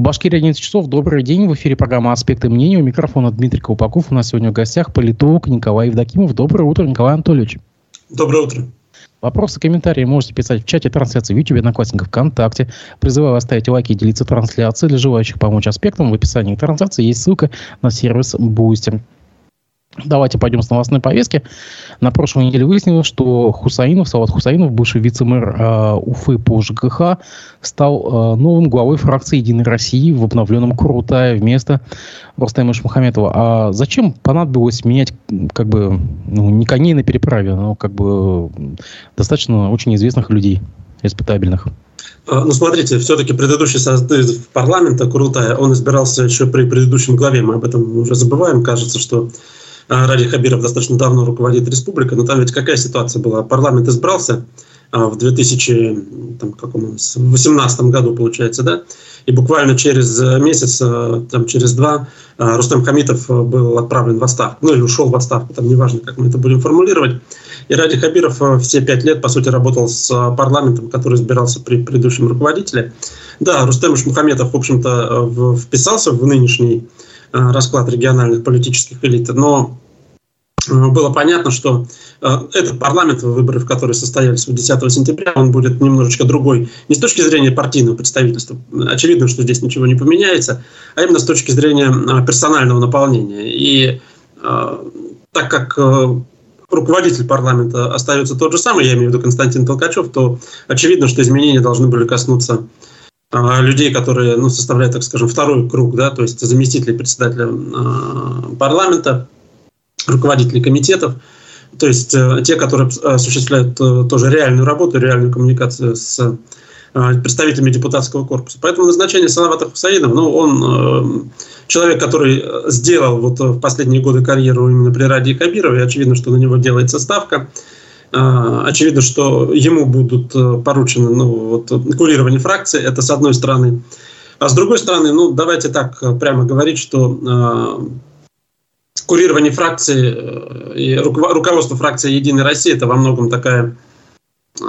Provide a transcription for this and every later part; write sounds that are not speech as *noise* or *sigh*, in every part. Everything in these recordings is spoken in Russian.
В Башкирии 11 часов. Добрый день. В эфире программа «Аспекты мнения». У микрофона Дмитрий Колпаков. У нас сегодня в гостях политолог Николай Евдокимов. Доброе утро, Николай Анатольевич. Доброе утро. Вопросы, комментарии можете писать в чате трансляции в YouTube, Одноклассников, ВКонтакте. Призываю вас ставить лайки и делиться трансляцией. Для желающих помочь аспектам в описании трансляции есть ссылка на сервис Boosty. Давайте пойдем с новостной повестки. На прошлой неделе выяснилось, что Хусаинов, Салат Хусаинов, бывший вице-мэр э, Уфы по ЖКХ, стал э, новым главой фракции «Единой России» в обновленном Курултае вместо Рустема Шмухаметова. А зачем понадобилось менять как бы ну, не коней на переправе, но как бы достаточно очень известных людей, респектабельных? А, ну, смотрите, все-таки предыдущий состав парламента Курултая, он избирался еще при предыдущем главе, мы об этом уже забываем, кажется, что Ради Хабиров достаточно давно руководит республикой, но там ведь какая ситуация была? Парламент избрался а, в 2018 году, получается, да, и буквально через месяц, а, там, через два, Рустам Хамитов был отправлен в отставку, ну или ушел в отставку, там неважно, как мы это будем формулировать. И Ради Хабиров все пять лет, по сути, работал с парламентом, который избирался при предыдущем руководителе. Да, Рустем Мухаметов, в общем-то, вписался в нынешний расклад региональных политических элит, но Э, было понятно, что э, этот парламент, выборы в которые состоялись 10 сентября, он будет немножечко другой. Не с точки зрения партийного представительства, очевидно, что здесь ничего не поменяется, а именно с точки зрения э, персонального наполнения. И так как руководитель парламента остается тот же самый, я имею в виду Константин Толкачев, то очевидно, что изменения должны были коснуться людей, которые ну, составляют, так скажем, второй круг, да, то есть заместители председателя парламента, руководителей комитетов, то есть э, те, которые осуществляют э, тоже реальную работу, реальную коммуникацию с э, представителями депутатского корпуса. Поэтому назначение Салавата Хусаинова, ну, он человек, который сделал вот в последние годы карьеру именно при Ради Кабирове, и очевидно, что на него делается ставка. Очевидно, что ему будут поручены ну, вот, курирование фракции, это с одной стороны. А с другой стороны, ну, давайте так прямо говорить, что курирование фракции э, и руководство фракции «Единая Россия» – это во многом такая э,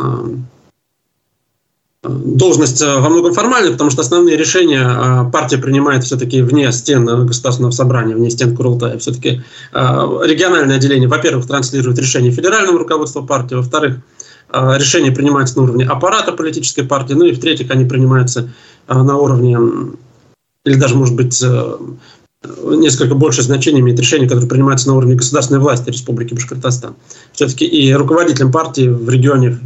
должность э, во многом формальная, потому что основные решения партия принимает все-таки вне стен государственного собрания, вне стен Курултая. Все-таки региональное отделение, во-первых, транслирует решения федерального руководства партии, во-вторых, решения принимаются на уровне аппарата политической партии, ну и в-третьих, они принимаются на уровне или даже, может быть, несколько больше значения имеет решение, которое принимается на уровне государственной власти Республики Башкортостан. Все-таки и руководителем партии в регионе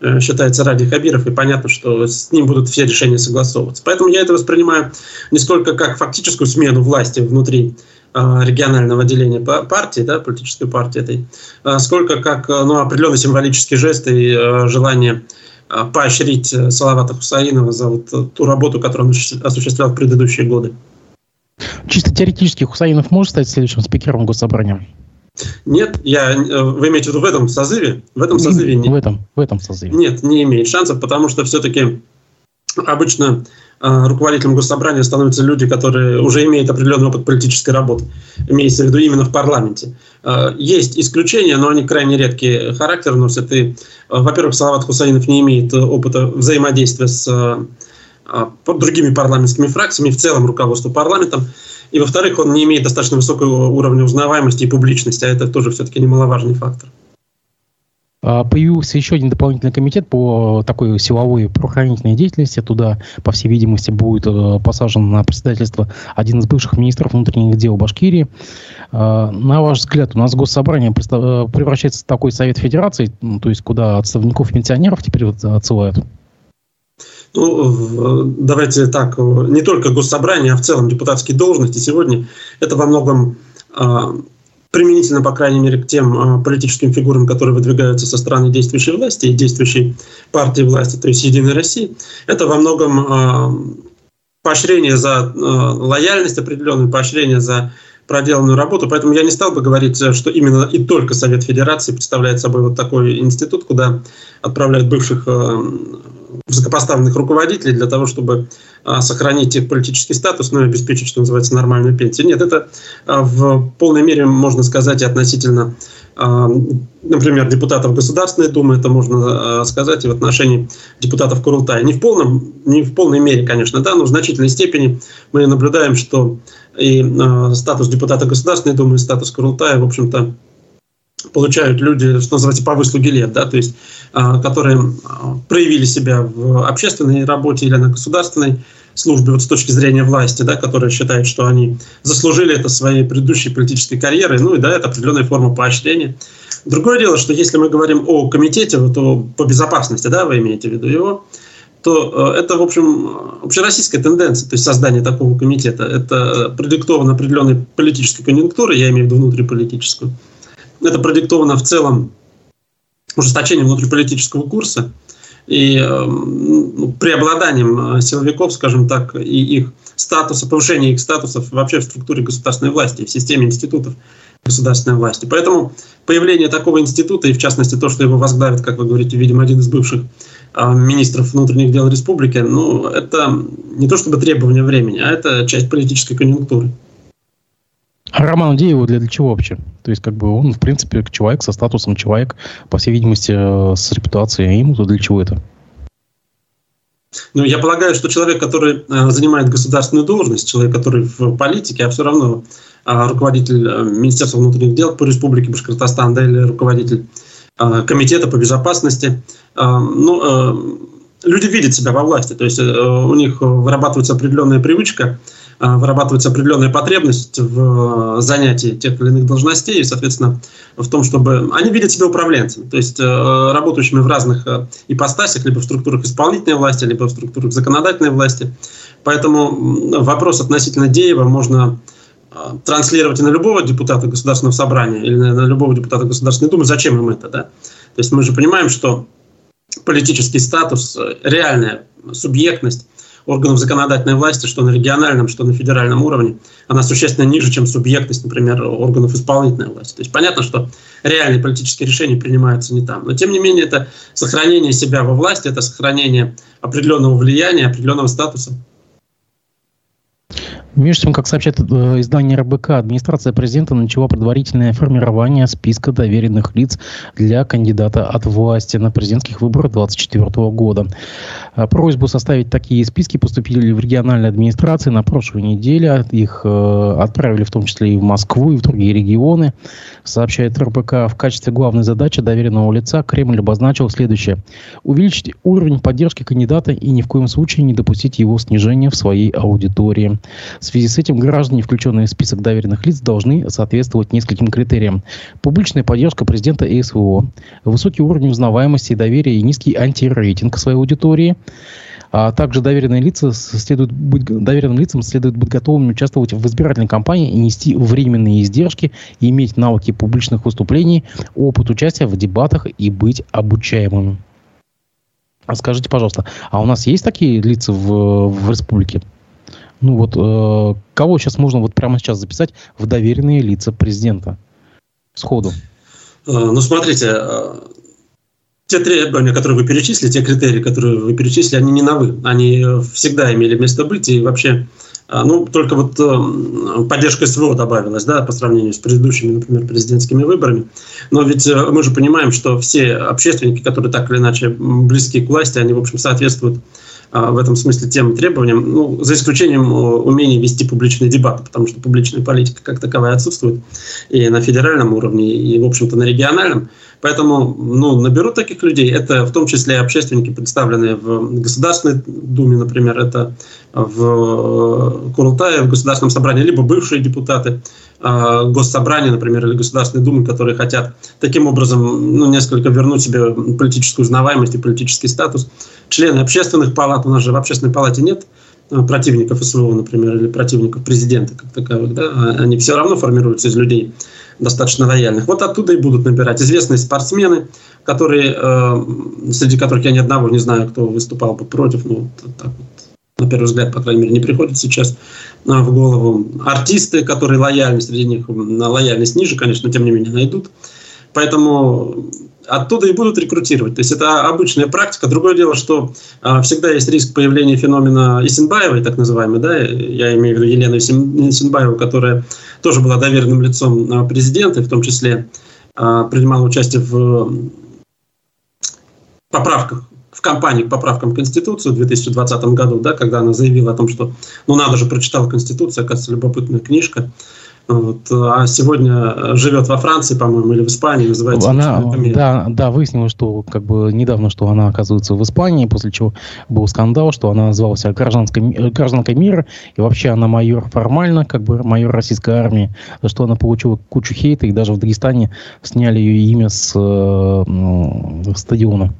э, считается Ради Хабиров, и понятно, что с ним будут все решения согласовываться. Поэтому я это воспринимаю не сколько как фактическую смену власти внутри э, регионального отделения партии, да, политической партии этой, а сколько как ну, определенный символический жест и э, желание поощрить Салавата Хусаинова за вот ту работу, которую он осуществлял в предыдущие годы. Чисто теоретически Хусаинов может стать следующим спикером госсобрания? Нет, я, э, вы имеете в виду в этом созыве? В этом созыве нет. В этом, в этом созыве. Нет, не имеет шансов, потому что все-таки обычно э, руководителем госсобрания становятся люди, которые уже имеют определенный опыт политической работы, имеется в виду именно в парламенте. Э, есть исключения, но они крайне редкий характер носят. И, э, во-первых, Салават Хусаинов не имеет опыта взаимодействия с а, другими парламентскими фракциями, в целом руководству парламентом. И, во-вторых, он не имеет достаточно высокого уровня узнаваемости и публичности, а это тоже все-таки немаловажный фактор. А, появился еще один дополнительный комитет по такой силовой правоохранительной деятельности. Туда, по всей видимости, будет э, посажен на председательство один из бывших министров внутренних дел Башкирии. А, на ваш взгляд, у нас госсобрание э, превращается в такой совет федерации, то есть куда отставников пенсионеров теперь отсылают? Ну, давайте так, не только госсобрание, а в целом депутатские должности сегодня это во многом а, применительно, по крайней мере, к тем а, политическим фигурам, которые выдвигаются со стороны действующей власти и действующей партии власти, то есть Единой России, это во многом а, поощрение за лояльность определенную, поощрение за проделанную работу. Поэтому я не стал бы говорить, что именно и только Совет Федерации представляет собой вот такой институт, куда отправляют бывших высокопоставленных руководителей для того, чтобы а, сохранить их политический статус, ну и обеспечить, что называется, нормальную пенсию. Нет, это а, в полной мере, можно сказать, относительно например, депутатов Государственной Думы, это можно сказать и в отношении депутатов Курултая. Не в, полном, не в полной мере, конечно, да, но в значительной степени мы наблюдаем, что и статус депутата Государственной Думы, и статус Курултая, в общем-то, получают люди, что называется, по выслуге лет, да, то есть, которые проявили себя в общественной работе или на государственной службе вот с точки зрения власти, да, которые считают, что они заслужили это своей предыдущей политической карьерой, ну и да, это определенная форма поощрения. Другое дело, что если мы говорим о комитете, вот, о, по безопасности, да, вы имеете в виду его, то э, это, в общем, общероссийская тенденция, то есть создание такого комитета. Это продиктовано определенной политической конъюнктурой, я имею в виду внутриполитическую. Это продиктовано в целом ужесточением внутриполитического курса и э, преобладанием э, силовиков, скажем так, и их статуса, повышения их статусов вообще в структуре государственной власти, в системе институтов государственной власти. Поэтому появление такого института, и в частности то, что его возглавит, как вы говорите, видимо, один из бывших э, министров внутренних дел республики, ну, это не то чтобы требование времени, а это часть политической конъюнктуры. А Роман Дееву для, для чего вообще? То есть, как бы он, в принципе, человек со статусом человек, по всей видимости, э, с репутацией. А ему-то для чего это? Ну, я полагаю, что человек, который э, занимает государственную должность, человек, который в политике, а все равно э, руководитель э, Министерства внутренних дел по республике Башкортостан, да, или руководитель э, комитета по безопасности, э, ну, э, люди видят себя во власти, то есть э, у них вырабатывается определенная привычка а, вырабатывается определенная потребность в занятии тех или иных должностей, и, соответственно, в том, чтобы они видят себя управленцами, то есть э, работающими в разных э, ипостасях, либо в структурах исполнительной власти, либо в структурах законодательной власти. Поэтому вопрос относительно Деева можно э, транслировать и на любого депутата Государственного собрания или на любого депутата Государственной Думы, зачем им это, да? То есть мы же понимаем, что политический статус, реальная субъектность органов законодательной власти, что на региональном, что на федеральном уровне, она существенно ниже, чем субъектность, например, органов исполнительной власти. То есть понятно, что реальные политические решения принимаются не там. Но тем не менее это сохранение себя во власти, это сохранение определенного влияния, определенного статуса. Между тем, как сообщает э, издание РБК, администрация президента начала предварительное формирование списка доверенных лиц для кандидата от власти на президентских выборах 2024 года. А просьбу составить такие списки поступили в региональные администрации на прошлой неделе. Их э, отправили в том числе и в Москву, и в другие регионы. Сообщает РБК, в качестве главной задачи доверенного лица Кремль обозначил следующее. Увеличить уровень поддержки кандидата и ни в коем случае не допустить его снижения в своей аудитории. В связи с этим граждане, включенные в список доверенных лиц, должны соответствовать нескольким критериям. Публичная поддержка президента и СВО, высокий уровень узнаваемости и доверия и низкий антирейтинг своей аудитории, а также доверенные лица следует быть, доверенным лицам следует быть готовыми участвовать в избирательной кампании и нести временные издержки, иметь навыки публичных выступлений, опыт участия в дебатах и быть обучаемыми. А скажите, пожалуйста, а у нас есть такие лица в, в республике? Ну вот, э, кого сейчас можно вот прямо сейчас записать в доверенные лица президента? Сходу. Э, ну, смотрите, э, те требования, которые вы перечислили, те критерии, которые вы перечислили, они не новы. Они всегда имели место быть. И вообще, э, ну, только вот поддержка СВО добавилась, да, по сравнению с предыдущими, например, президентскими выборами. Но ведь мы же понимаем, что все общественники, которые так или иначе близки к власти, они, в общем, соответствуют в этом смысле тем требованиям, ну, за исключением умения вести публичные дебаты, потому что публичная политика как таковая отсутствует и на федеральном уровне, и, в общем-то, на региональном. Поэтому ну, наберут таких людей. Это в том числе общественники, представленные в Государственной Думе, например, это в э, Курултае, в Государственном собрании, либо бывшие депутаты э, Госсобрания, например, или Государственной Думы, которые хотят таким образом ну, несколько вернуть себе политическую узнаваемость и политический статус. Члены общественных палат, у нас же в общественной палате нет э, противников СВО, например, или противников президента как таковых, да, а они все равно формируются из людей достаточно лояльных. Вот оттуда и будут набирать известные спортсмены, которые, среди которых я ни одного не знаю, кто выступал бы против, ну, вот, так вот, на первый взгляд, по крайней мере, не приходит сейчас э, в голову. Артисты, которые лояльны, среди них лояльность ниже, конечно, тем не менее найдут. Поэтому оттуда и будут рекрутировать. То есть это обычная практика. Другое дело, что а, всегда есть риск появления феномена Исенбаевой, так называемой, да, я имею в виду Елену Исенбаеву, которая тоже была доверенным лицом а, президента, в том числе принимала участие в поправках в кампании к поправкам к Конституции в 2020 году, да, когда она заявила о том, что ну надо же, прочитала Конституцию, оказывается, любопытная книжка. Вот. А сегодня живет во Франции, по-моему, или в Испании, называется. Она, да, да, выяснилось, что как бы недавно, что она оказывается в Испании, после чего был скандал, что она называлась гражданской, гражданкой мира, и вообще она майор формально, как бы майор российской армии, за что она получила кучу хейта, и даже в Дагестане сняли ее имя с э, стадиона.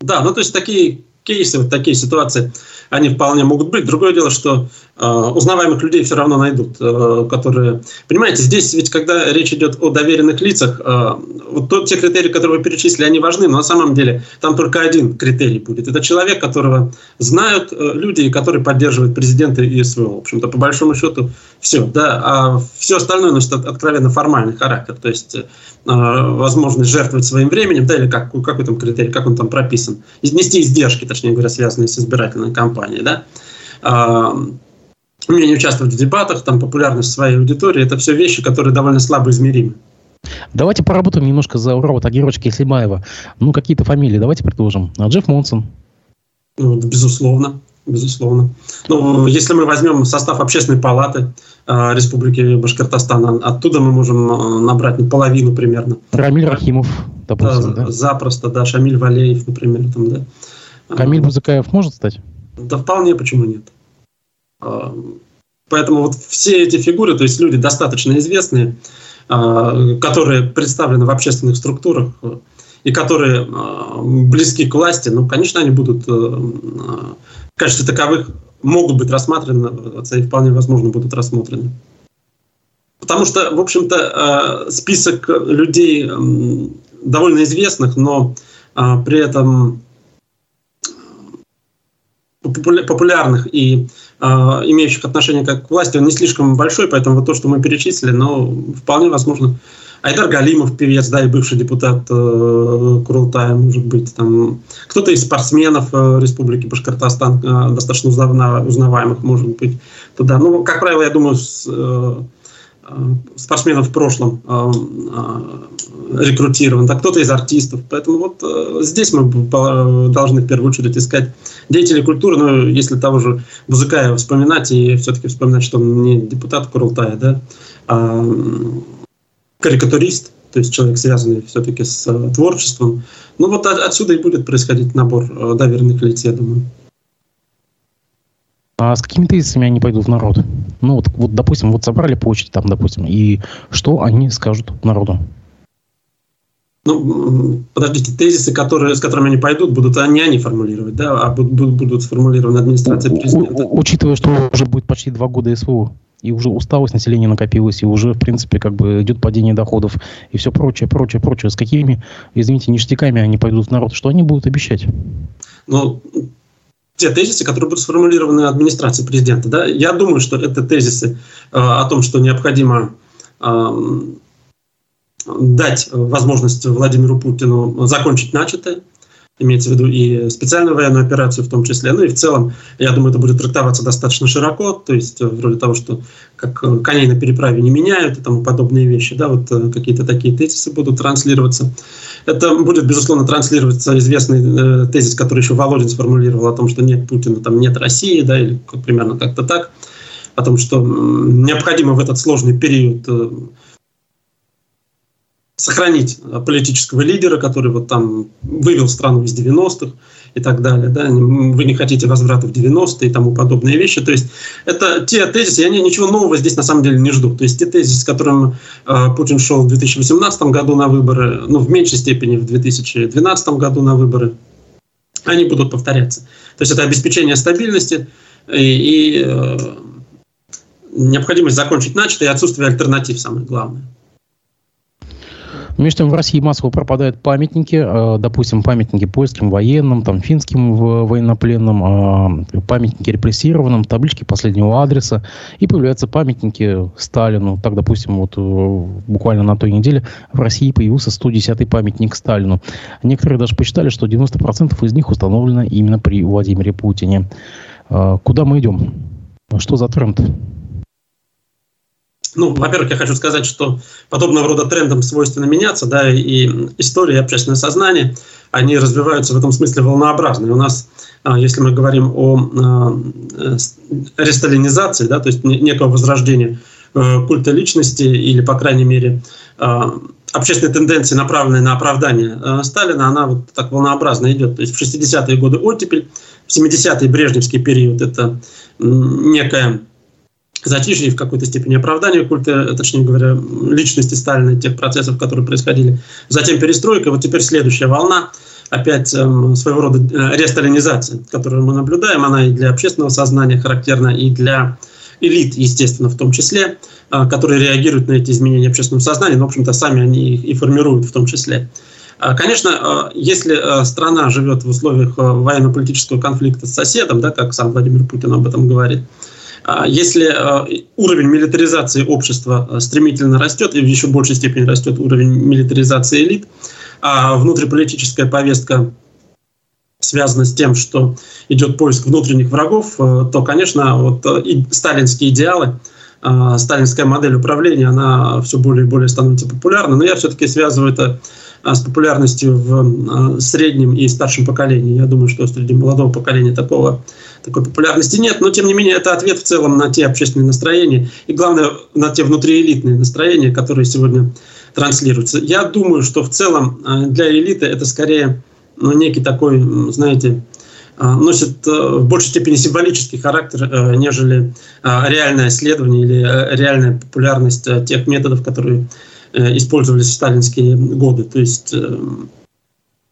Да, ну то есть такие кейсы, вот такие ситуации, они вполне могут быть. Другое дело, что э, узнаваемых людей все равно найдут, э, которые... Понимаете, здесь ведь когда речь идет о доверенных лицах, э, вот тот, те критерии, которые вы перечислили, они важны, но на самом деле там только один критерий будет. Это человек, которого знают э, люди, который поддерживает президента и СВО. В общем-то, по большому счету, все. Да? А все остальное носит откровенно формальный характер. То есть э, возможность жертвовать своим временем, да, или как, какой там критерий, как он там прописан. Нести издержки, точнее говоря, связанные с избирательной кампанией. Да? А, умение участвовать в дебатах, там, популярность своей аудитории, это все вещи, которые довольно слабо измеримы. Давайте поработаем немножко за робота Герочки Слимаева. Ну, какие-то фамилии давайте предложим. А Джефф Монсон. Ну, безусловно, безусловно. Ну, если мы возьмем состав общественной палаты э, Республики Башкортостан, оттуда мы можем э, набрать ну, половину примерно. Рамиль Рахимов, допустим, да? Запросто, да. Шамиль Валеев, например, там, да. Камиль Бузыкаев может стать? Да вполне, почему нет. А, поэтому вот все эти фигуры, то есть люди достаточно известные, а, которые представлены в общественных структурах и которые а, близки к власти, ну, конечно, они будут э, качестве таковых могут быть рассмотрены, и вполне возможно будут рассмотрены. Потому что, в общем-то, список людей довольно известных, но при этом популярных и э, имеющих отношение как к власти, он не слишком большой, поэтому вот то, что мы перечислили, но вполне возможно. Айдар Галимов, певец, да, и бывший депутат э, Курултая, может быть, там кто-то из спортсменов э, Республики Башкортостан, э, достаточно узнаваемых, может быть, туда. Ну, как правило, я думаю, с, э, Э, спортсменов в прошлом э, э, рекрутирован, а кто-то из артистов. Поэтому вот здесь мы должны в первую очередь искать деятелей культуры, но если того же Бузыкаева вспоминать и все-таки вспоминать, что он не депутат Курултая, да, а карикатурист, то есть человек, связанный все-таки с творчеством. Ну вот отсюда и будет происходить набор доверенных лиц, я думаю. А с какими тезисами они пойдут в народ? Ну, вот, вот, допустим, вот собрали площадь там, допустим, и что они скажут народу? Ну, подождите, тезисы, которые, с которыми они пойдут, будут не они формулировать, да, а будут, будут сформулированы администрацией президента. У, учитывая, что уже будет почти два года СВО, и уже усталость населения накопилась, и уже, в принципе, как бы идет падение доходов, и все прочее, прочее, прочее. С какими, извините, ништяками они пойдут в народ? Что они будут обещать? Ну, те тезисы, которые будут сформулированы администрацией президента. Да? Я думаю, что это тезисы э, о том, что необходимо э, дать возможность Владимиру Путину закончить начатое, имеется в виду и специальную военную операцию в том числе. Ну и в целом, я думаю, это будет трактоваться достаточно широко, то есть вроде того, что как коней на переправе не меняют и тому подобные вещи, да, вот э, какие-то такие тезисы будут транслироваться. Это будет, безусловно, транслироваться известный э, тезис, который еще Володин сформулировал о том, что нет Путина, там нет России, да, или примерно как-то так, о том, что необходимо в этот сложный период э, сохранить политического лидера, который вот там вывел страну из 90-х и так далее. Да? Вы не хотите возврата в 90-е и тому подобные вещи. То есть это те тезисы, я ничего нового здесь на самом деле не жду. То есть те тезисы, с которыми э, Путин шел в 2018 году на выборы, ну в меньшей степени в 2012 году на выборы, они будут повторяться. То есть это обеспечение стабильности и, и э, необходимость закончить начатое и отсутствие альтернатив, самое главное. Между тем в России массово пропадают памятники, э, допустим, памятники польским военным, там, финским военнопленным, э, памятники репрессированным, таблички последнего адреса, и появляются памятники Сталину. Так, допустим, вот э, буквально на той неделе в России появился 110-й памятник Сталину. Некоторые даже посчитали, что 90% из них установлено именно при Владимире Путине. Куда мы идем? Что за тренд? Ну, во-первых, я хочу сказать, что подобного рода трендам свойственно меняться, да, и история, и общественное сознание, они развиваются в этом смысле волнообразно. И у нас, а, если мы говорим о а, э, ресталинизации, да, то есть некого возрождения э, культа личности или, по крайней мере, а, общественной тенденции, направленной на оправдание э, Сталина, она вот так волнообразно идет. То есть в 60-е годы оттепель, в 70-е брежневский период это некая затишье в какой-то степени оправдание культа, точнее говоря, личности Сталина, тех процессов, которые происходили. Затем перестройка, вот теперь следующая волна, опять э, своего рода э, ресталинизация, которую мы наблюдаем, она и для общественного сознания характерна, и для элит, естественно, в том числе, э, которые реагируют на эти изменения общественного сознания, но, в общем-то, сами они их и формируют в том числе. Э, конечно, э, если страна живет в условиях военно-политического конфликта с соседом, да, как сам Владимир Путин об этом говорит, а если э, уровень милитаризации общества э, стремительно растет, и в еще большей степени растет уровень милитаризации элит, а внутриполитическая повестка связана с тем, что идет поиск внутренних врагов, э, то, конечно, вот и сталинские идеалы, сталинская модель управления, она все более и более становится популярной. Но я все-таки связываю это с популярностью в среднем и старшем поколении. Я думаю, что среди молодого поколения такого такой популярности нет, но тем не менее это ответ в целом на те общественные настроения и, главное, на те внутриэлитные настроения, которые сегодня транслируются. Я думаю, что в целом э, для элиты это скорее ну, некий такой, знаете, э, носит э, в большей степени символический характер, нежели реальное исследование или реальная популярность тех методов, которые использовались в сталинские годы. То есть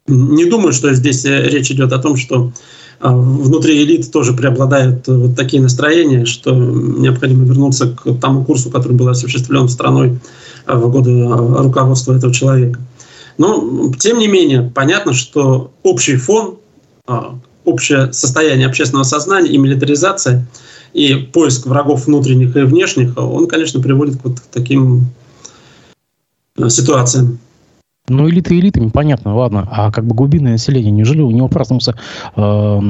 не думаю, что здесь речь идет о том, что внутри элит тоже преобладают вот такие настроения, что необходимо вернуться к тому курсу, который был осуществлен страной в годы руководства этого человека. Но, тем не менее, понятно, что общий фон, общее состояние общественного сознания и милитаризация, и поиск врагов внутренних и внешних, он, конечно, приводит вот таким ситуациям. Ну, элиты элитами, понятно, ладно. А как бы глубинное население, неужели у него проснулся, э,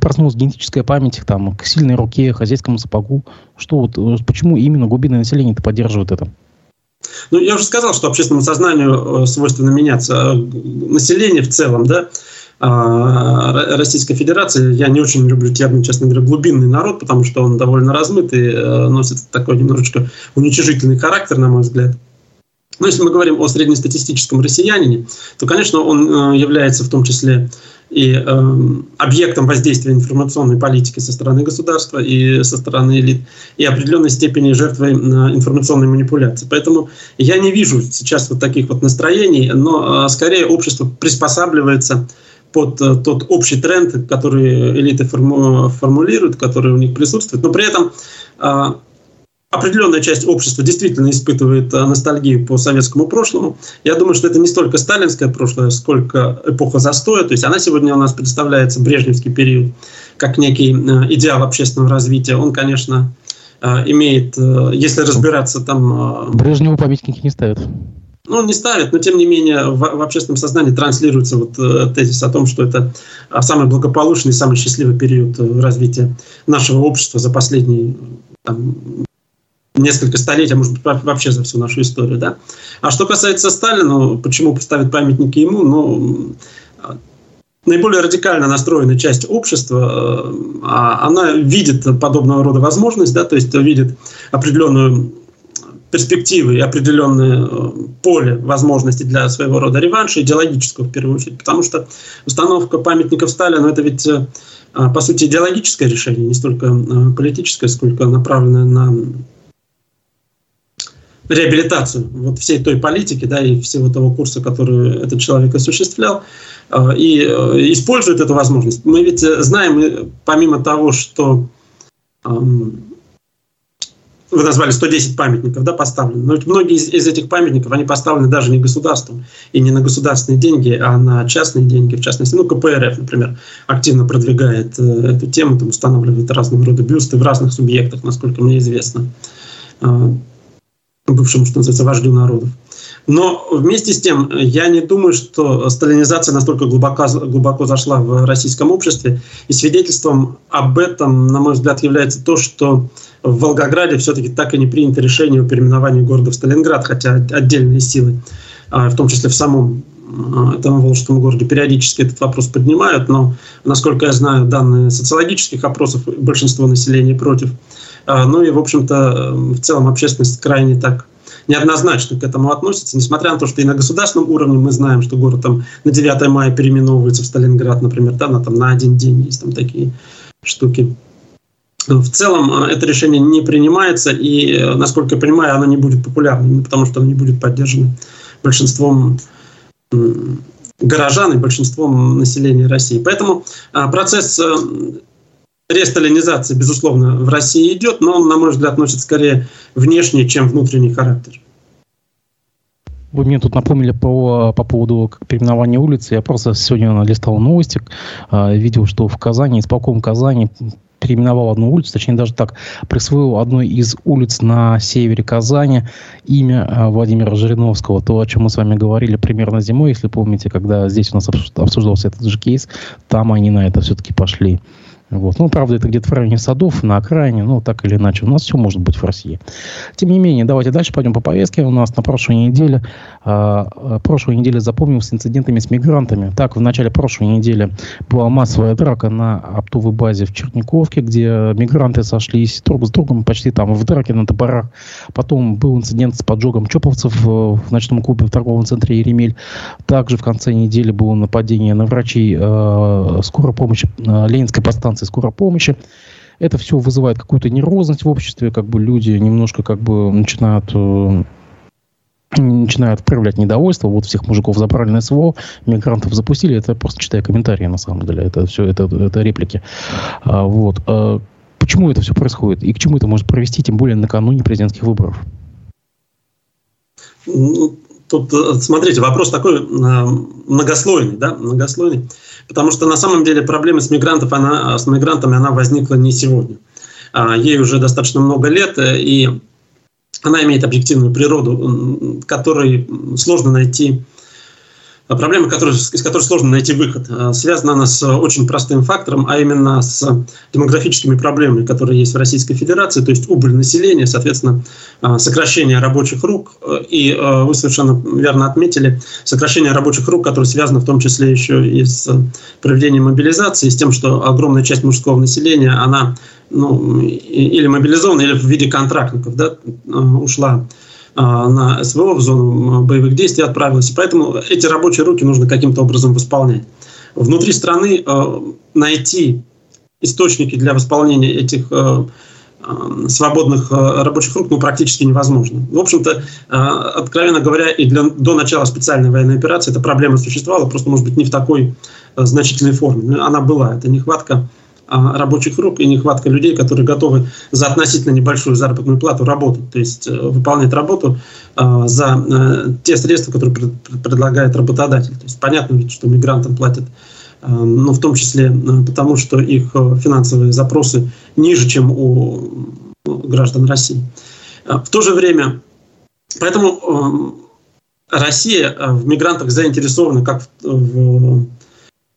проснулась генетическая память там, к сильной руке, хозяйскому сапогу? Что вот, э, почему именно глубинное население-то поддерживает это? Ну, я уже сказал, что общественному сознанию э, свойственно меняться. Население в целом, да, а, Российской Федерации. Я не очень люблю термин, честно говоря, глубинный народ, потому что он довольно размытый, э, носит такой немножечко уничижительный характер, на мой взгляд. Но если мы говорим о среднестатистическом россиянине, то, конечно, он э, является в том числе и э, объектом воздействия информационной политики со стороны государства и со стороны элит, и определенной степени жертвой э, информационной манипуляции. Поэтому я не вижу сейчас вот таких вот настроений, но э, скорее общество приспосабливается под э, тот общий тренд, который элиты форму, формулируют, который у них присутствует, но при этом э, определенная часть общества действительно испытывает э, ностальгию по советскому прошлому. Я думаю, что это не столько сталинское прошлое, сколько эпоха застоя. То есть она сегодня у нас представляется, брежневский период, как некий э, идеал общественного развития. Он, конечно, э, имеет, если разбираться там... Брежневу памятники не ставят. Ну, не ставят, но тем не менее в, в общественном сознании транслируется вот э, тезис о том, что это самый благополучный, самый счастливый период развития нашего общества за последние там, несколько столетий, а может быть вообще за всю нашу историю. Да? А что касается Сталина, ну, почему поставить памятники ему, ну, наиболее радикально настроенная часть общества, э, а она видит подобного рода возможность, да, то есть видит определенную перспективы и определенное э, поле возможностей для своего рода реванша, идеологического в первую очередь, потому что установка памятников Сталину это ведь э, по сути идеологическое решение, не столько политическое, сколько направленное на реабилитацию вот всей той политики, да, и всего того курса, который этот человек осуществлял, а, и э, использует эту возможность. Мы ведь знаем, помимо того, что вы назвали 110 памятников, да, поставлены. Но многие из, из этих памятников, они поставлены даже не государством и не на государственные деньги, а на частные деньги, в частности, ну, КПРФ, например, активно продвигает э, эту тему, там устанавливает разного рода бюсты в разных субъектах, насколько мне известно. Бывшему, что называется, вождю народов. Но вместе с тем, я не думаю, что сталинизация настолько глубоко, глубоко зашла в российском обществе. И свидетельством об этом, на мой взгляд, является то, что в Волгограде все-таки так и не принято решение о переименовании города в Сталинград, хотя отдельные силы, а, в том числе в самом а, этом Волжском городе периодически этот вопрос поднимают, но, насколько я знаю, данные социологических опросов большинство населения против. А, ну и, в общем-то, в целом общественность крайне так неоднозначно к этому относится, несмотря на то, что и на государственном уровне мы знаем, что город там на 9 мая переименовывается в Сталинград, например, да, на, там, на один день есть там такие штуки. В целом э, это решение не принимается, и, э, насколько я понимаю, оно не будет популярным, потому что оно не будет поддержано большинством горожан и большинством населения России. Поэтому э, процесс ресталинизации, безусловно, в России идет, но он, на мой взгляд, носит скорее внешний, чем внутренний характер. Вы мне тут напомнили по, по поводу переименования улицы. Я просто сегодня листал новости, видел, что в Казани, исполком Казани переименовал одну улицу, точнее даже так, присвоил одной из улиц на севере Казани имя а, Владимира Жириновского. То, о чем мы с вами говорили примерно зимой, если помните, когда здесь у нас обсуждался этот же кейс, там они на это все-таки пошли. Вот. Ну, правда, это где-то в районе садов, на окраине, ну, так или иначе. У нас все может быть в России. Тем не менее, давайте дальше пойдем по повестке. У нас на прошлой неделе, э, прошлой неделе запомнилась с инцидентами с мигрантами. Так, в начале прошлой недели была массовая драка на оптовой базе в Черниковке, где мигранты сошлись друг с другом почти там в драке на топорах. Потом был инцидент с поджогом чоповцев в ночном клубе в торговом центре «Еремель». Также в конце недели было нападение на врачей э, скорой помощи э, Ленинской подстанции станции скорой помощи. Это все вызывает какую-то нервозность в обществе, как бы люди немножко как бы начинают э, начинают проявлять недовольство. Вот всех мужиков забрали на СВО, мигрантов запустили. Это просто читая комментарии, на самом деле. Это все, это, это реплики. А, вот. А, почему это все происходит? И к чему это может провести, тем более накануне президентских выборов? Ну, тут, э, смотрите, вопрос такой э, многослойный, да, многослойный, потому что на самом деле проблема с, мигрантов, она, с мигрантами она возникла не сегодня. А, ей уже достаточно много лет, э, и она имеет объективную природу, которой сложно найти проблема, которая, из которой сложно найти выход, а, связана она с очень простым фактором, а именно с демографическими проблемами, которые есть в Российской Федерации, то есть убыль населения, соответственно, а, сокращение рабочих рук. И вы совершенно верно отметили, сокращение рабочих рук, которое связано в том числе еще и с проведением мобилизации, с тем, что огромная часть мужского населения, она ну, или мобилизована, или в виде контрактников да, ушла а, на СВО, в зону боевых действий отправилась. Поэтому эти рабочие руки нужно каким-то образом восполнять. Внутри страны а, найти источники для восполнения этих а, свободных рабочих рук ну, практически невозможно. В общем-то, откровенно говоря, и для, до начала специальной военной операции эта проблема существовала, просто, может быть, не в такой значительной форме. Она была, это нехватка а, рабочих рук и нехватка людей, которые готовы за относительно небольшую заработную плату работать, то есть э, выполнять работу а, за э, те средства, которые предлагает работодатель. То есть понятно ведь, что мигрантам платят а, ну, в том числе э, потому, что их финансовые запросы ниже, чем у граждан России. В то же время, поэтому Россия в мигрантах заинтересована как в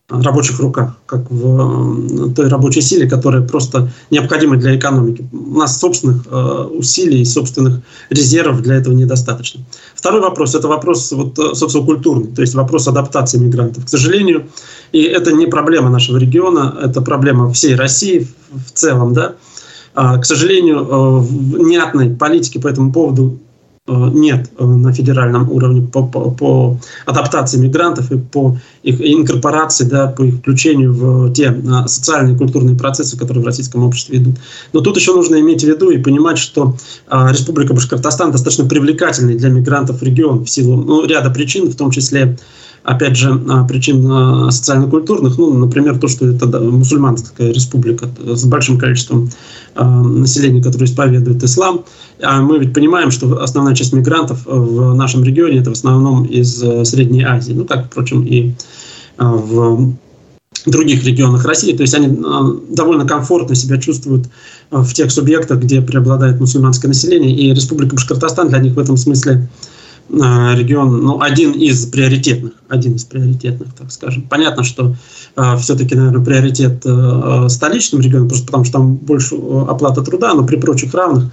рабочих руках, как в той рабочей силе, которая просто необходима для экономики. У нас собственных э, усилий, собственных резервов для этого недостаточно. Второй вопрос – это вопрос вот, э, социокультурный, то есть вопрос адаптации мигрантов. К сожалению, и это не проблема нашего региона, это проблема всей России в целом, да, а, к сожалению, э, внятной политики по этому поводу нет э, на федеральном уровне по, по, по адаптации мигрантов и по их инкорпорации, да, по их включению в те э, социальные и культурные процессы, которые в российском обществе идут. Но тут еще нужно иметь в виду и понимать, что Республика Башкортостан достаточно привлекательный для мигрантов регион в силу ну, ряда причин, в том числе опять же, причин социально-культурных, ну, например, то, что это мусульманская республика с большим количеством населения, которое исповедует ислам, а мы ведь понимаем, что основная часть мигрантов в нашем регионе это в основном из э, Средней Азии, ну, как, впрочем, и э, в других регионах России. То есть они э, довольно комфортно себя чувствуют в тех субъектах, где преобладает мусульманское население. И Республика Башкортостан для них в этом смысле регион, ну, один из приоритетных, один из приоритетных, так скажем. Понятно, что все-таки, наверное, приоритет столичным регионам, просто потому что там больше оплата труда, но при прочих равных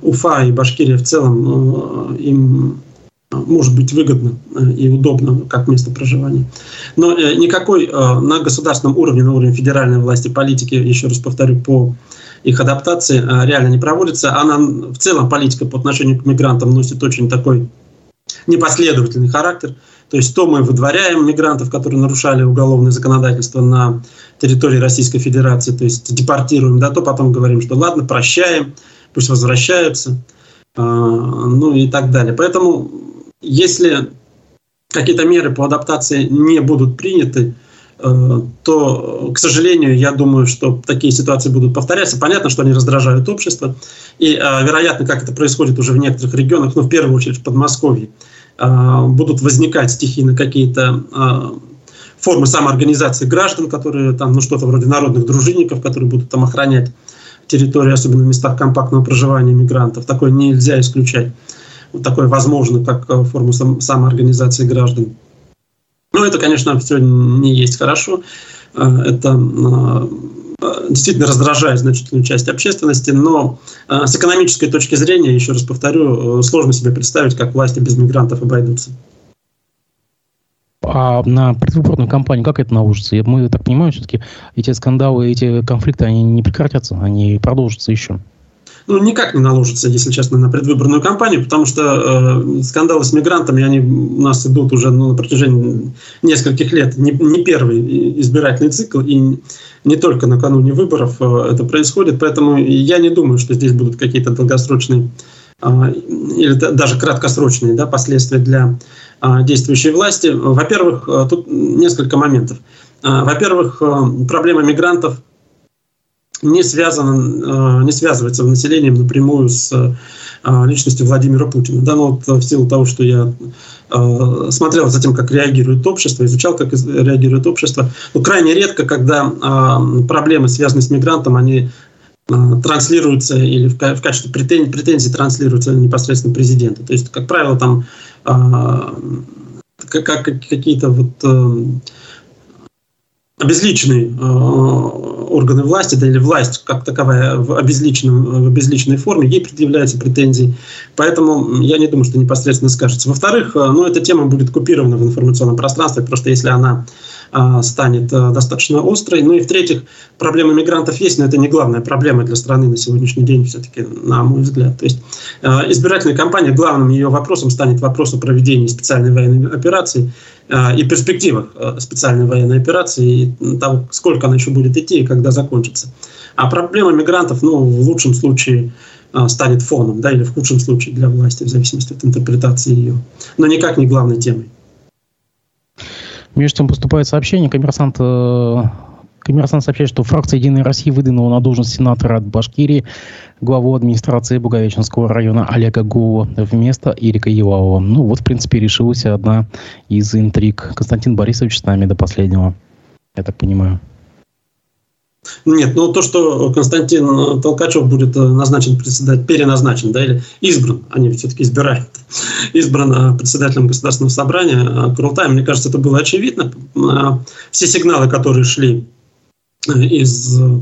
Уфа и Башкирия в целом им может быть выгодно и удобно как место проживания. Но никакой на государственном уровне, на уровне федеральной власти политики, еще раз повторю, по их адаптации реально не проводится. Она в целом политика по отношению к мигрантам носит очень такой непоследовательный характер. То есть то мы выдворяем мигрантов, которые нарушали уголовное законодательство на территории Российской Федерации, то есть депортируем, да, то потом говорим, что ладно, прощаем, пусть возвращаются, э, ну и так далее. Поэтому если какие-то меры по адаптации не будут приняты, то, к сожалению, я думаю, что такие ситуации будут повторяться. Понятно, что они раздражают общество. И, э, вероятно, как это происходит уже в некоторых регионах, ну, в первую очередь в Подмосковье, э, будут возникать стихийно какие-то формы самоорганизации граждан, которые там, ну, что-то вроде народных дружинников, которые будут там охранять территории, особенно в местах компактного проживания мигрантов. Такое нельзя исключать. Вот такое возможно, как форму сам, самоорганизации граждан. Ну, это, конечно, все не есть хорошо. Э, это э, действительно раздражает значительную часть общественности, но э, с экономической точки зрения, еще раз повторю, сложно себе представить, как власти без мигрантов обойдутся. А на предвыборную кампанию как это наложится? Мы так понимаем, все-таки эти скандалы, эти конфликты, они не прекратятся, они продолжатся еще ну, никак не наложится, если честно, на предвыборную кампанию, потому что э, скандалы с мигрантами, они у нас идут уже ну, на протяжении нескольких лет. Не, не первый избирательный цикл, и не только накануне выборов э, это происходит, поэтому я не думаю, что здесь будут какие-то долгосрочные э, или даже краткосрочные да, последствия для э, действующей власти. Во-первых, э, тут несколько моментов. Во-первых, проблема мигрантов – не, связано, э, не связывается в населением напрямую с э, личностью Владимира Путина. Да, но вот в силу того, что я э, смотрел за тем, как реагирует общество, изучал, как реагирует общество, ну, крайне редко, когда проблемы, связанные с мигрантом, они транслируются или в, в качестве претензий, претензий транслируются непосредственно президенту. То есть, как правило, там как какие-то вот обезличенные э, органы власти, да или власть как таковая в, обезличенном, в обезличенной форме, ей предъявляются претензии. Поэтому я не думаю, что непосредственно скажется. Во-вторых, э, ну, эта тема будет купирована в информационном пространстве, просто если она э, станет э, достаточно острой. Ну и в-третьих, проблема мигрантов есть, но это не главная проблема для страны на сегодняшний день, все-таки, на мой взгляд. То есть избирательная кампания, главным ее вопросом станет вопрос о проведении специальной военной операции и перспективах э, специальной военной операции, и того, сколько она еще будет идти и когда закончится. А проблема мигрантов, ну, в лучшем случае э, станет фоном, да, или в худшем случае для власти, в зависимости от интерпретации ее, но никак не главной темой. Между тем поступает сообщение, коммерсант Коммерсант сообщает, что фракция «Единая Россия» выдвинула на должность сенатора от Башкирии главу администрации Буговеченского района Олега Гулова вместо Ирика Елавова. Ну вот, в принципе, решилась одна из интриг. Константин Борисович с нами до последнего, я так понимаю. Нет, ну то, что Константин Толкачев будет назначен председатель, переназначен, да, или избран, они все-таки избирают, *laughs* избран председателем Государственного собрания Курултая, мне кажется, это было очевидно. Все сигналы, которые шли из э,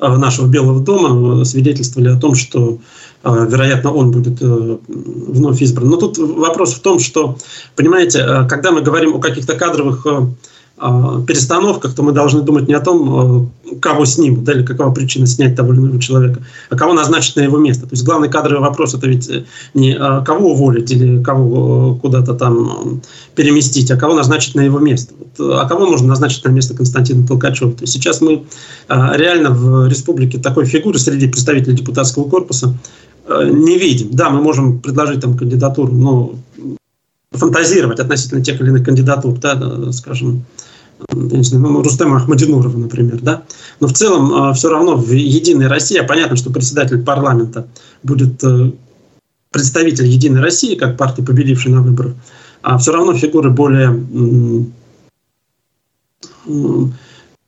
нашего Белого дома свидетельствовали о том, что, э, вероятно, он будет э, вновь избран. Но тут вопрос в том, что, понимаете, когда мы говорим о каких-то кадровых перестановках, то мы должны думать не о том, кого снимут, да, или какова причина снять того или иного человека, а кого назначить на его место. То есть главный кадровый вопрос это ведь не а, кого уволить или кого куда-то там переместить, а кого назначить на его место. Вот, а кого можно назначить на место Константина Толкачева? То есть сейчас мы а, реально в республике такой фигуры среди представителей депутатского корпуса не видим. Да, мы можем предложить там кандидатуру, но фантазировать относительно тех или иных кандидатур, да, скажем, ну, Рустема Ахмадинурова, например, да. Но в целом э, все равно в «Единой России», а понятно, что председатель парламента будет э, представитель «Единой России», как партии, победившей на выборах, а все равно фигуры более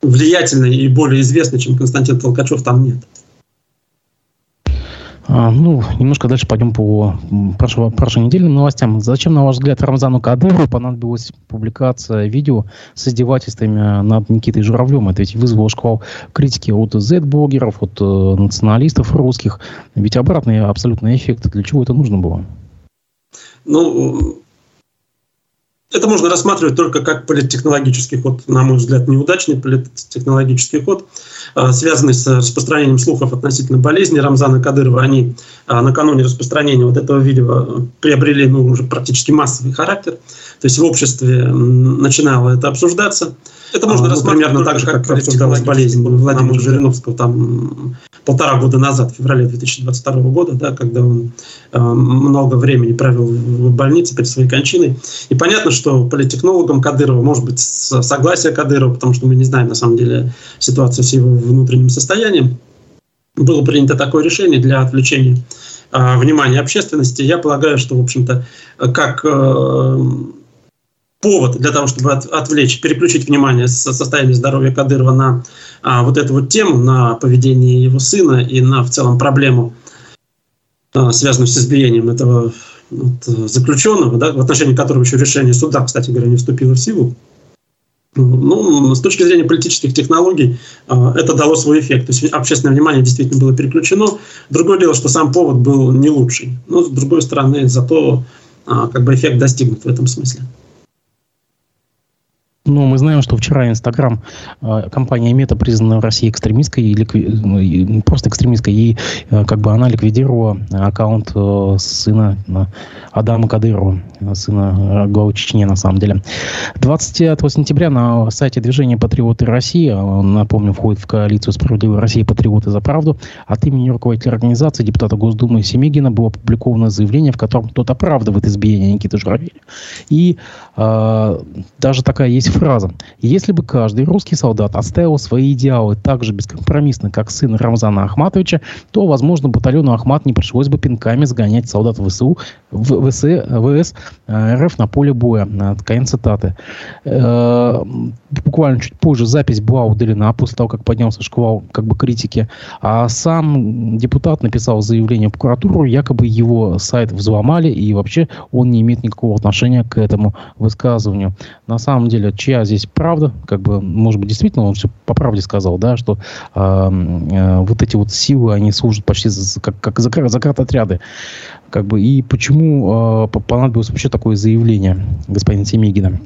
влиятельной и более известной, чем Константин Толкачев, там нет. А, ну, немножко дальше пойдем по прошло, прошлой недельным новостям. Зачем, на ваш взгляд, Рамзану Кадырову понадобилась публикация видео с издевательствами над Никитой Журавлем? Это ведь вызвало шквал критики от Z-блогеров, от э, националистов русских. Ведь обратный абсолютный эффект. Для чего это нужно было? Ну, это можно рассматривать только как политтехнологический ход, на мой взгляд, неудачный политтехнологический ход, а, связанный с распространением слухов относительно болезни Рамзана Кадырова. Они а, накануне распространения вот этого видео приобрели ну, уже практически массовый характер. То есть в обществе начинало это обсуждаться. Это можно а, ну, рассматривать примерно так же, как обсуждалась болезнь Владимира Жириновского там полтора года назад, в феврале 2022 года, да, когда он э, много времени провел в больнице перед своей кончиной. И понятно, что политтехнологам Кадырова, может быть, согласие Кадырова, потому что мы не знаем на самом деле ситуацию с его внутренним состоянием, было принято такое решение для отвлечения э, внимания общественности. Я полагаю, что, в общем-то, как э, повод для того, чтобы от, отвлечь, переключить внимание с состояния здоровья Кадырова на а, вот эту вот тему, на поведение его сына и на в целом проблему, а, связанную с избиением этого вот, заключенного, да, в отношении которого еще решение суда, кстати говоря, не вступило в силу. Ну, с точки зрения политических технологий а, это дало свой эффект. То есть общественное внимание действительно было переключено. Другое дело, что сам повод был не лучший. Но, с другой стороны, зато а, как бы эффект достигнут в этом смысле. Ну, мы знаем, что вчера Инстаграм, э, компания Мета признана в России экстремистской, и ликви... Ну, просто экстремистской, и э, как бы она ликвидировала аккаунт э, сына Адама Кадырова, сына главы Чечни, на самом деле. 29 сентября на сайте движения «Патриоты России», напомню, входит в коалицию «Справедливая Россия. Патриоты за правду», от имени руководителя организации, депутата Госдумы Семигина было опубликовано заявление, в котором тот оправдывает избиение Никиты Журавеля. И э, даже такая есть фраза. Если бы каждый русский солдат отстаивал свои идеалы так же бескомпромиссно, как сын Рамзана Ахматовича, то, возможно, батальону Ахмат не пришлось бы пинками сгонять солдат ВСУ, в, ВС, ВС э, РФ на поле боя. Конец цитаты. Э, буквально чуть позже запись была удалена после того, как поднялся шквал как бы критики. А сам депутат написал заявление в прокуратуру, якобы его сайт взломали, и вообще он не имеет никакого отношения к этому высказыванию. На самом деле, чья здесь правда, как бы, может быть, действительно он все по правде сказал, да, что э, э, вот эти вот силы, они служат почти за, как, как отряды, Как бы, и почему э, понадобилось вообще такое заявление господина Семигина?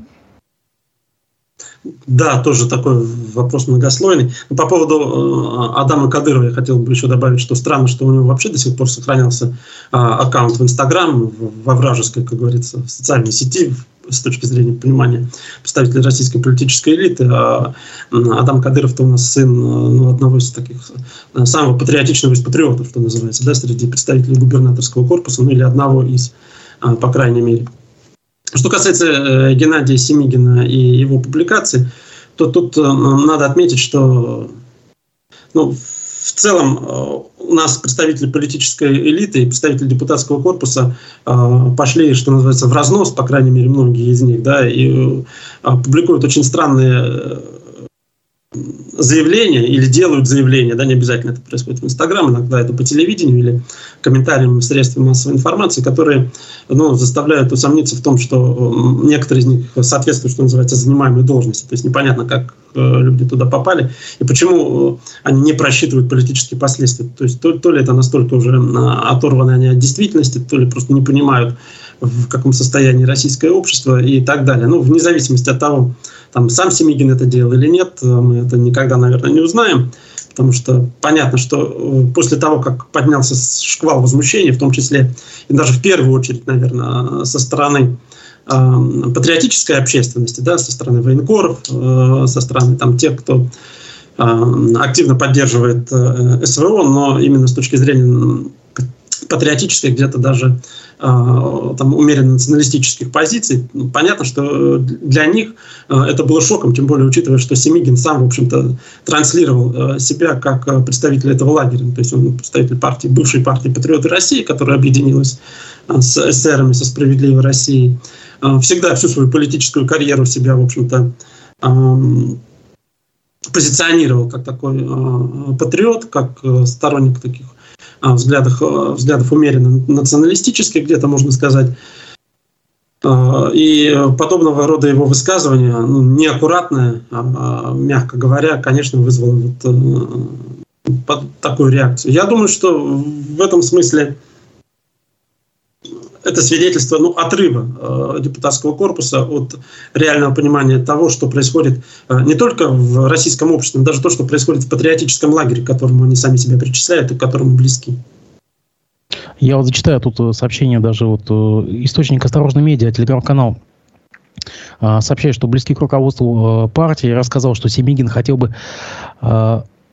Да, тоже такой вопрос многослойный. По поводу э, Адама Кадырова я хотел бы еще добавить, что странно, что у него вообще до сих пор сохранялся э, аккаунт в Инстаграм, во вражеской, как говорится, в социальной сети, с точки зрения понимания представителей российской политической элиты. А Адам Кадыров-то у нас сын ну, одного из таких э, самого патриотичного из патриотов, что называется, да, среди представителей губернаторского корпуса, ну или одного из, а, по крайней мере. Что касается э, Геннадия Семигина и его публикации, то тут э, надо отметить, что ну, в целом э, у нас представители политической элиты и представители депутатского корпуса пошли, что называется, в разнос, по крайней мере, многие из них, да, и публикуют очень странные заявления или делают заявления, да, не обязательно это происходит в Инстаграм, иногда это по телевидению или комментариям в средствах массовой информации, которые ну, заставляют усомниться в том, что некоторые из них соответствуют, что называется, занимаемой должности. То есть непонятно, как э, люди туда попали и почему э, они не просчитывают политические последствия. То есть то, то ли это настолько уже оторваны они от действительности, то ли просто не понимают, в каком состоянии российское общество и так далее. Ну, вне зависимости от того, там сам Семигин это делал или нет, мы это никогда, наверное, не узнаем, потому что понятно, что э, после того, как поднялся шквал возмущения, в том числе и даже в первую очередь, наверное, со стороны э, патриотической общественности, да, со стороны военкоров, э, со стороны там тех, кто э, активно поддерживает э, СВО, но именно с точки зрения патриотической, где-то даже а, там, умеренно националистических позиций. Ну, понятно, что для них а, это было шоком, тем более учитывая, что Семигин сам, в общем-то, транслировал а, себя как представитель этого лагеря. То есть он представитель партии, бывшей партии «Патриоты России», которая объединилась с эсерами, со «Справедливой Россией». Всегда всю свою политическую карьеру себя, в общем-то, позиционировал как такой патриот, как сторонник таких взглядах, взглядов умеренно националистических, где-то можно сказать. И подобного рода его высказывания, ну, неаккуратное, мягко говоря, конечно, вызвало вот такую реакцию. Я думаю, что в этом смысле это свидетельство ну, отрыва э, депутатского корпуса от реального понимания того, что происходит э, не только в российском обществе, но даже то, что происходит в патриотическом лагере, к которому они сами себя причисляют и к которому близки. Я вот зачитаю тут э, сообщение даже вот э, источник «Осторожно медиа», телеграм-канал э, сообщает, что близкий к руководству партии рассказал, что Семигин хотел бы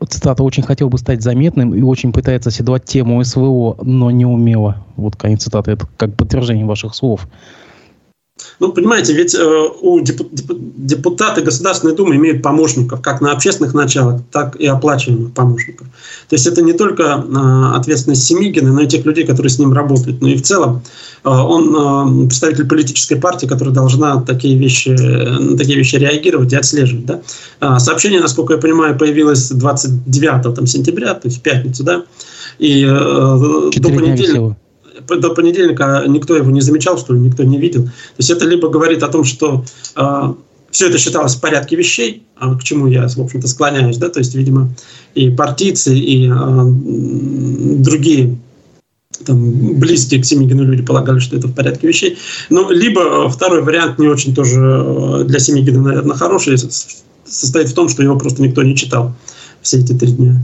цитата, очень хотел бы стать заметным и очень пытается оседлать тему СВО, но не умело. Вот конец цитаты. Это как подтверждение ваших слов. Ну, понимаете, ведь э, у депутаты Государственной Думы имеют помощников, как на общественных началах, так и оплачиваемых помощников. То есть это не только э, ответственность Семигина, но и тех людей, которые с ним работают. Но и в целом э, он э, представитель политической партии, которая должна такие вещи, на такие вещи реагировать и отслеживать. Да? Э, сообщение, насколько я понимаю, появилось 29 там, сентября, то есть в пятницу, да, и э, до понедельника до понедельника никто его не замечал, что ли, никто не видел. То есть это либо говорит о том, что э, все это считалось в порядке вещей, а к чему я, в общем-то, склоняюсь, да, то есть, видимо, и партийцы, и э, другие там, близкие к Семигину люди полагали, что это в порядке вещей. Ну, либо второй вариант не очень тоже для Семигина, наверное, хороший, состоит в том, что его просто никто не читал все эти три дня.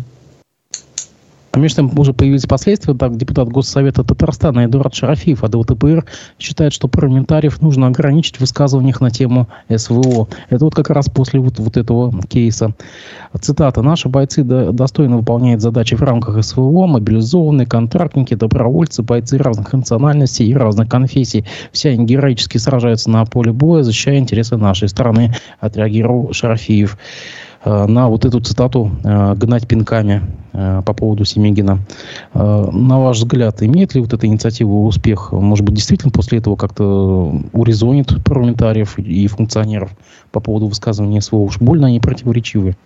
А между тем уже появились последствия. Так, депутат Госсовета Татарстана Эдуард Шарафиев от ЛТПР считает, что парламентариев нужно ограничить в высказываниях на тему СВО. Это вот как раз после вот, вот этого кейса. Цитата. «Наши бойцы достойно выполняют задачи в рамках СВО, мобилизованные, контрактники, добровольцы, бойцы разных национальностей и разных конфессий. Все они героически сражаются на поле боя, защищая интересы нашей страны», отреагировал Шарафиев. Э, на вот эту цитату э, «гнать пинками» э, по поводу Семигина. На ваш взгляд, имеет ли вот эта инициатива успех? Может быть, действительно после этого как-то урезонит парламентариев и функционеров по поводу высказывания СВО? Уж больно они противоречивы.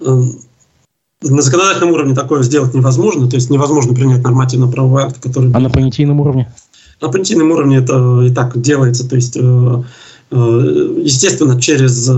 На законодательном уровне такое сделать невозможно, то есть невозможно принять нормативно-правовой акт, который... А на понятийном уровне? На понятийном уровне это и так делается, то есть естественно, через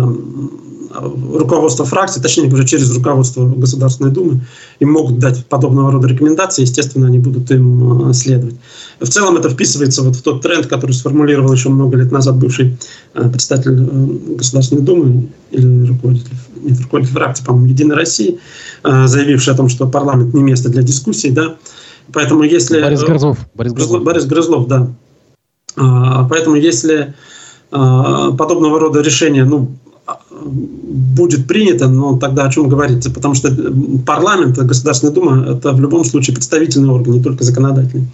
руководство фракции, точнее говоря, через руководство Государственной Думы, им могут дать подобного рода рекомендации, естественно, они будут им э, следовать. В целом это вписывается вот в тот тренд, который сформулировал еще много лет назад бывший э, председатель э, Государственной Думы или руководитель, нет, руководитель фракции, по-моему, Единой России, заявивший о том, что парламент не место для дискуссий, да, Поэтому если... Борис Грызлов. Борис Грызлов, Борис Грызлов да. Поэтому если подобного рода решения ну, будет принято, но тогда о чем говорится? Потому что парламент, Государственная Дума – это в любом случае представительный орган, не только законодательный.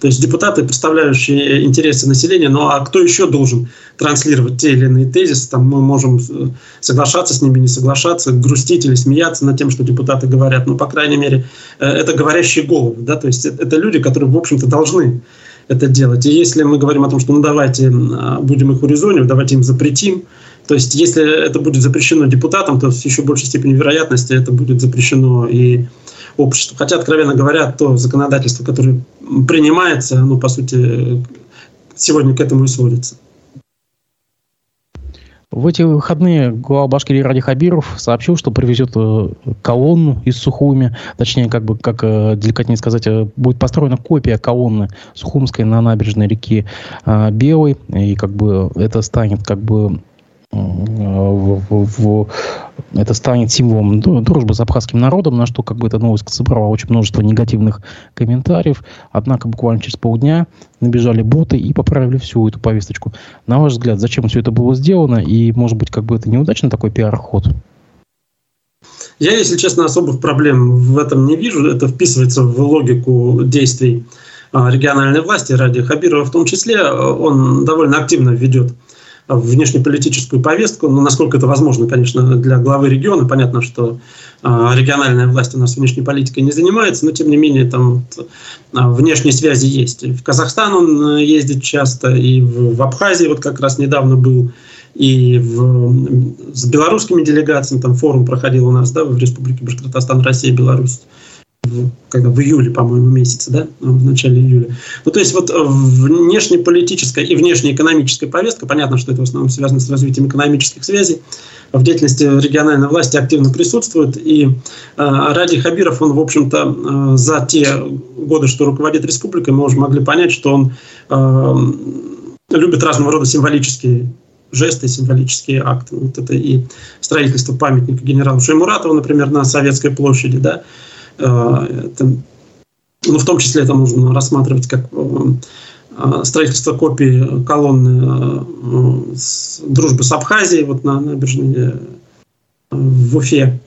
То есть депутаты, представляющие интересы населения, ну а кто еще должен транслировать те или иные тезисы? Там мы можем э, соглашаться с ними, не соглашаться, грустить или смеяться над тем, что депутаты говорят. Но, по крайней мере, э, это говорящие головы. Да? То есть это люди, которые, в общем-то, должны это делать. И если мы говорим о том, что ну давайте будем их урезонивать, давайте им запретим, то есть, если это будет запрещено депутатам, то с еще большей степенью вероятности это будет запрещено и обществу. Хотя, откровенно говоря, то законодательство, которое принимается, оно, по сути, сегодня к этому и сводится. В эти выходные глава Башкирии Ради Хабиров сообщил, что привезет э, колонну из Сухуми, точнее, как бы, как э, деликатнее сказать, э, будет построена копия колонны Сухумской на набережной реки Белой, и как бы это станет как бы в, в, в, это станет символом дружбы с абхазским народом, на что как бы эта новость собрала очень множество негативных комментариев. Однако буквально через полдня набежали боты и поправили всю эту повесточку. На ваш взгляд, зачем все это было сделано? И, может быть, как бы это неудачный такой пиар-ход? Я, если честно, особых проблем в этом не вижу. Это вписывается в логику действий а, региональной власти ради Хабирова в том числе. Он довольно активно ведет внешнеполитическую повестку, но насколько это возможно, конечно, для главы региона. Понятно, что а, региональная власть у нас внешней политикой не занимается, но тем не менее там а, внешние связи есть. В Казахстан он э, ездит часто, и в Абхазии вот как раз недавно был, и в, с белорусскими делегациями, там форум проходил у нас, да, в Республике Башкортостан, Россия, Беларусь когда в июле, по-моему, месяце, да, в начале июля. Ну, то есть вот внешнеполитическая и внешнеэкономическая повестка, понятно, что это в основном связано с развитием экономических связей, в деятельности региональной власти активно присутствует. И э, Ради Хабиров, он, в общем-то, э, за те годы, что руководит республикой, мы уже могли понять, что он э, любит разного рода символические жесты, символические акты. Вот это и строительство памятника генералу Шеймуратову, например, на Советской площади, да, это, ну, в том числе это можно рассматривать как Э, строительство копии колонны э, с, дружбы с Абхазией вот на набережной э, в Уфе.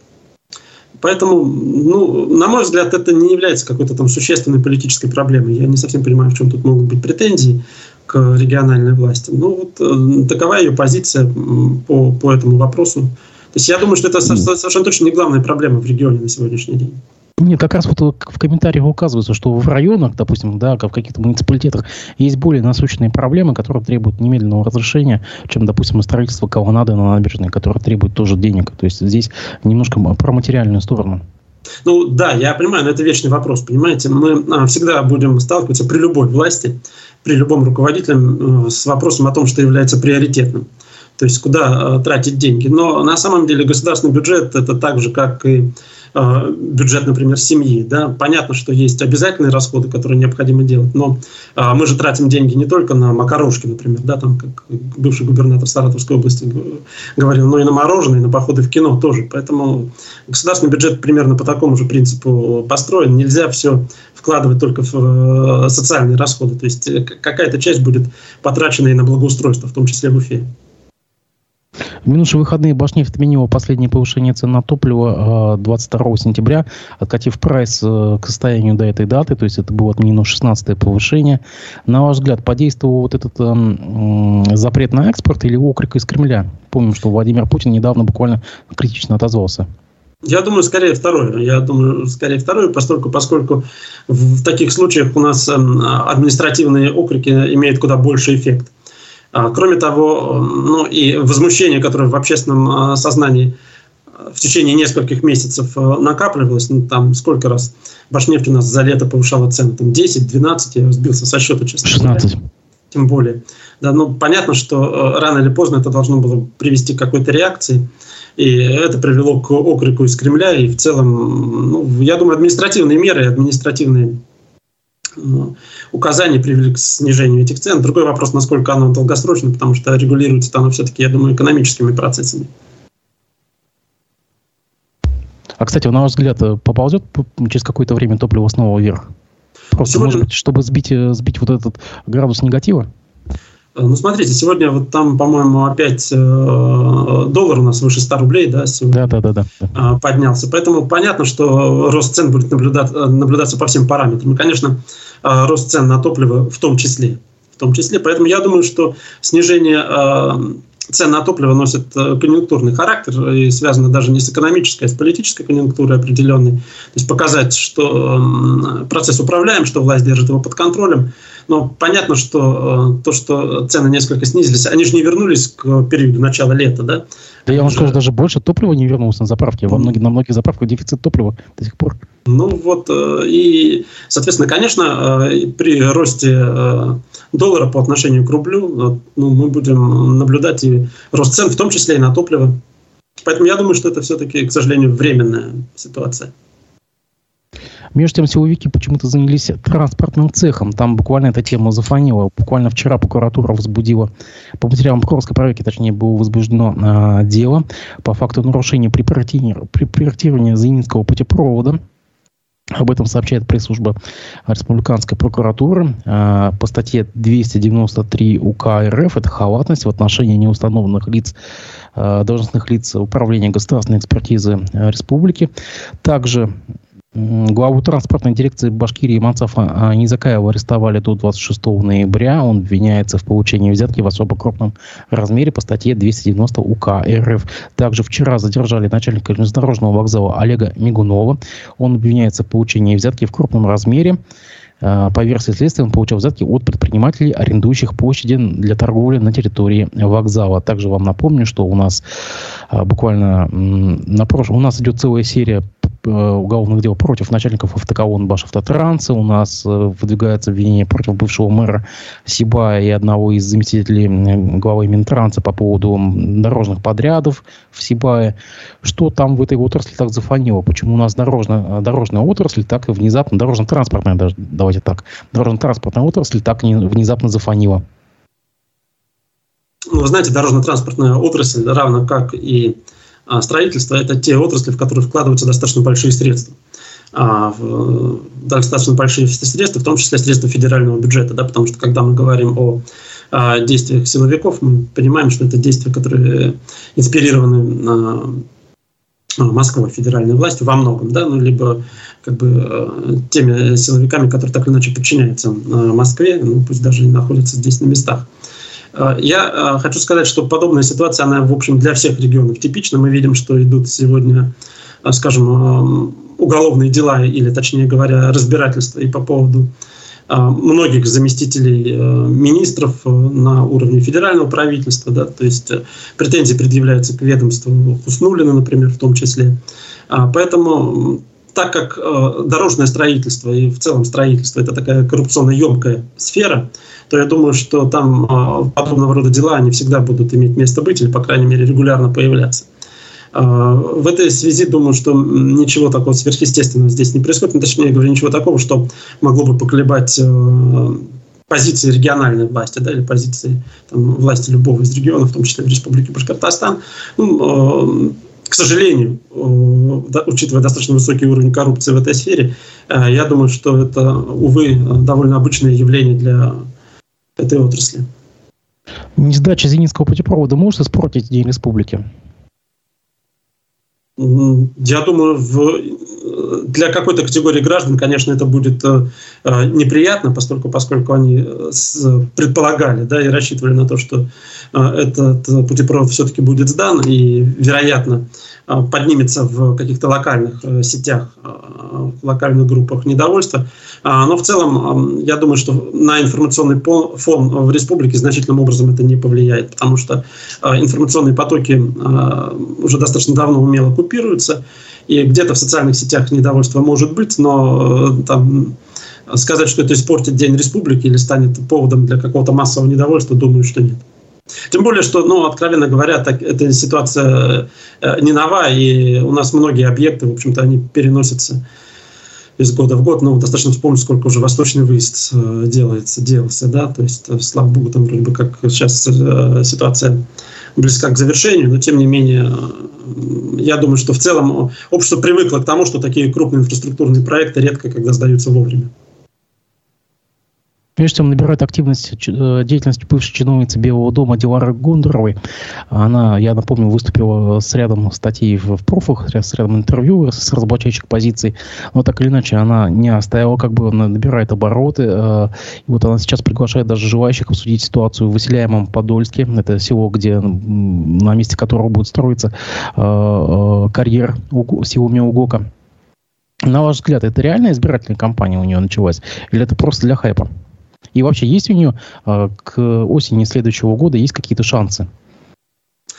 Поэтому, ну, на мой взгляд, это не является какой-то там существенной политической проблемой. Я не совсем понимаю, в чем тут могут быть претензии к региональной власти. Ну, вот такова ее позиция по, по этому вопросу. То есть я думаю, что это совершенно точно не главная проблема в регионе на сегодняшний день. Нет, как раз вот в комментариях указывается, что в районах, допустим, да, в каких-то муниципалитетах есть более насущные проблемы, которые требуют немедленного разрешения, чем, допустим, строительство колоннады на набережной, которое требует тоже денег. То есть здесь немножко про материальную сторону. Ну да, я понимаю, но это вечный вопрос, понимаете. Мы а, всегда будем сталкиваться при любой власти, при любом руководителе с вопросом о том, что является приоритетным то есть куда э, тратить деньги. Но на самом деле государственный бюджет это так же, как и э, бюджет, например, семьи. Да? Понятно, что есть обязательные расходы, которые необходимо делать, но э, мы же тратим деньги не только на макарошки, например, да, там, как бывший губернатор Саратовской области говорил, но и на мороженое, и на походы в кино тоже. Поэтому государственный бюджет примерно по такому же принципу построен. Нельзя все вкладывать только в социальные расходы. То есть какая-то часть будет потрачена и на благоустройство, в том числе в Уфе. В минувшие выходные Башнефть отменила последнее повышение цен на топливо 22 сентября, откатив прайс э, к состоянию до этой даты, то есть это было отменено 16 повышение. На ваш взгляд, подействовал вот этот э, запрет на экспорт или окрик из Кремля? Помним, что Владимир Путин недавно буквально критично отозвался. Я думаю, скорее второе. Я думаю, скорее второе, поскольку, поскольку в таких случаях у нас эм, административные окрики имеют куда больше эффект. А, кроме того, ну и возмущение, которое в общественном а, сознании а, в течение нескольких месяцев накапливалось, ну, там сколько раз Башнефть у нас за лето повышала цены, там 10, 12, я сбился со счета, честно 16. Говоря. Тем более. Да, ну, понятно, что рано или поздно это должно было привести к какой-то реакции. И это привело к окрику из Кремля. И в целом, ну, я думаю, административные меры, административные указания привели к снижению этих цен. Другой вопрос, насколько оно долгосрочно, потому что регулируется оно все-таки, я думаю, экономическими процессами. А, кстати, на ваш взгляд, э, поползет через какое-то время топливо снова вверх? Просто, Сегодня... может быть, чтобы сбить, э, сбить вот этот градус негатива? Э, ну, смотрите, сегодня вот там, по-моему, опять э, доллар у нас выше 100 рублей, да, сегодня да, да, да, да. Э, поднялся. Поэтому понятно, что рост цен будет наблюдаться, э, наблюдаться по всем параметрам. И, конечно, э, рост цен на топливо в том числе. В том числе. Поэтому я думаю, что снижение э, цен на топливо носят э, конъюнктурный характер и связано даже не с экономической, а с политической конъюнктурой определенной. То есть показать, что процесс управляем, что власть держит его под контролем. Но понятно, что э, то, что цены несколько снизились, они же не вернулись к периоду начала лета, да? Да я вам скажу, даже больше топлива не вернулось на заправке. Во многих, на многих заправках дефицит топлива до сих пор. Ну вот, э, и, соответственно, конечно, при росте доллара по отношению к рублю ну, мы будем наблюдать и рост цен, в том числе и на топливо. Поэтому я думаю, что это все-таки, к сожалению, временная ситуация. Между тем, силовики почему-то занялись транспортным цехом. Там буквально эта тема зафонила. Буквально вчера прокуратура возбудила, по материалам прокурорской проверки, точнее, было возбуждено э, дело по факту нарушения при проектировании Зенинского путепровода об этом сообщает пресс-служба Республиканской прокуратуры. А, по статье 293 УК РФ это халатность в отношении неустановленных лиц, а, должностных лиц Управления государственной экспертизы республики. Также Главу транспортной дирекции Башкирии Мансафа Низакаева арестовали до 26 ноября. Он обвиняется в получении взятки в особо крупном размере по статье 290 УК РФ. Также вчера задержали начальника железнодорожного вокзала Олега Мигунова. Он обвиняется в получении взятки в крупном размере. А, по версии следствия, он получал взятки от предпринимателей, арендующих площади для торговли на территории вокзала. Также вам напомню, что у нас а, буквально на прошлом... У нас идет целая серия уголовных дел против начальников автоколонн Башавтотранса. У нас выдвигается обвинение против бывшего мэра Сиба и одного из заместителей главы Минтранса по поводу дорожных подрядов в Сибае. Что там в этой отрасли так зафонило? Почему у нас дорожная, дорожная отрасль так внезапно, дорожно-транспортная даже, давайте так, дорожно-транспортная отрасль так внезапно зафонила? Ну, вы знаете, дорожно-транспортная отрасль, равно как и а, строительство, это те отрасли, в которые вкладываются достаточно большие средства. А, в, достаточно большие средства, в том числе средства федерального бюджета, да, потому что когда мы говорим о а, действиях силовиков, мы понимаем, что это действия, которые инспирированы а, Москвой, федеральной властью во многом, да, ну, либо как бы теми силовиками, которые так или иначе подчиняются Москве, ну, пусть даже и находятся здесь на местах. Я хочу сказать, что подобная ситуация, она, в общем, для всех регионов типична. Мы видим, что идут сегодня, скажем, уголовные дела, или, точнее говоря, разбирательства и по поводу многих заместителей э, министров э, на уровне федерального правительства, да, то есть э, претензии предъявляются к ведомству Хуснулина, например, в том числе. А, поэтому так как дорожное строительство и в целом строительство это такая коррупционно емкая сфера, то я думаю, что там подобного рода дела, они всегда будут иметь место быть или, по крайней мере, регулярно появляться. А, в этой связи думаю, что ничего такого сверхъестественного здесь не происходит. Ну, точнее, я говорю, ничего такого, что могло бы поколебать э, позиции региональной власти да, или позиции там, власти любого из регионов, в том числе в Республике Башкортостан. Ну, э, к сожалению, э, учитывая достаточно высокий уровень коррупции в этой сфере, я думаю, что это, увы, довольно обычное явление для этой отрасли. Несдача Зенитского путепровода может испортить День Республики? Я думаю, в, для какой-то категории граждан, конечно, это будет э, э неприятно, поскольку, поскольку они э, с, предполагали да, и рассчитывали на то, что э, этот путепровод все-таки будет сдан, и, вероятно, э, поднимется в каких-то локальных э, сетях, э, в локальных группах недовольства. А, но в целом, я думаю, что на информационный фон в республике значительным образом это не повлияет, потому что информационные потоки уже достаточно давно умело купируются, и где-то в социальных сетях недовольство может быть, но э, там сказать, что это испортит День Республики или станет поводом для какого-то массового недовольства, думаю, что нет. Тем более, что, ну, откровенно говоря, так, эта ситуация э, не нова, и у нас многие объекты, в общем-то, они переносятся из года в год, но достаточно вспомнить, сколько уже восточный выезд э, делается, делался, да, то есть, э, слава богу, там вроде бы как сейчас э, ситуация близка к завершению, но тем не менее, я думаю, что в целом общество привыкло к тому, что такие крупные инфраструктурные проекты редко когда сдаются вовремя. Прежде чем набирает активность э, деятельность бывшей чиновницы Белого дома Дилары Гундеровой. Она, я напомню, выступила с рядом статей в, в профах, с рядом интервью с разоблачающих позиций. Но так или иначе, она не оставила, как бы она набирает обороты. Э, и вот она сейчас приглашает даже желающих обсудить ситуацию в выселяемом Подольске. Это село, где на месте которого будет строиться э, карьер силами УГОКа. На ваш взгляд, это реальная избирательная кампания у нее началась? Или это просто для хайпа? И вообще, есть у нее э, к осени следующего года есть какие-то шансы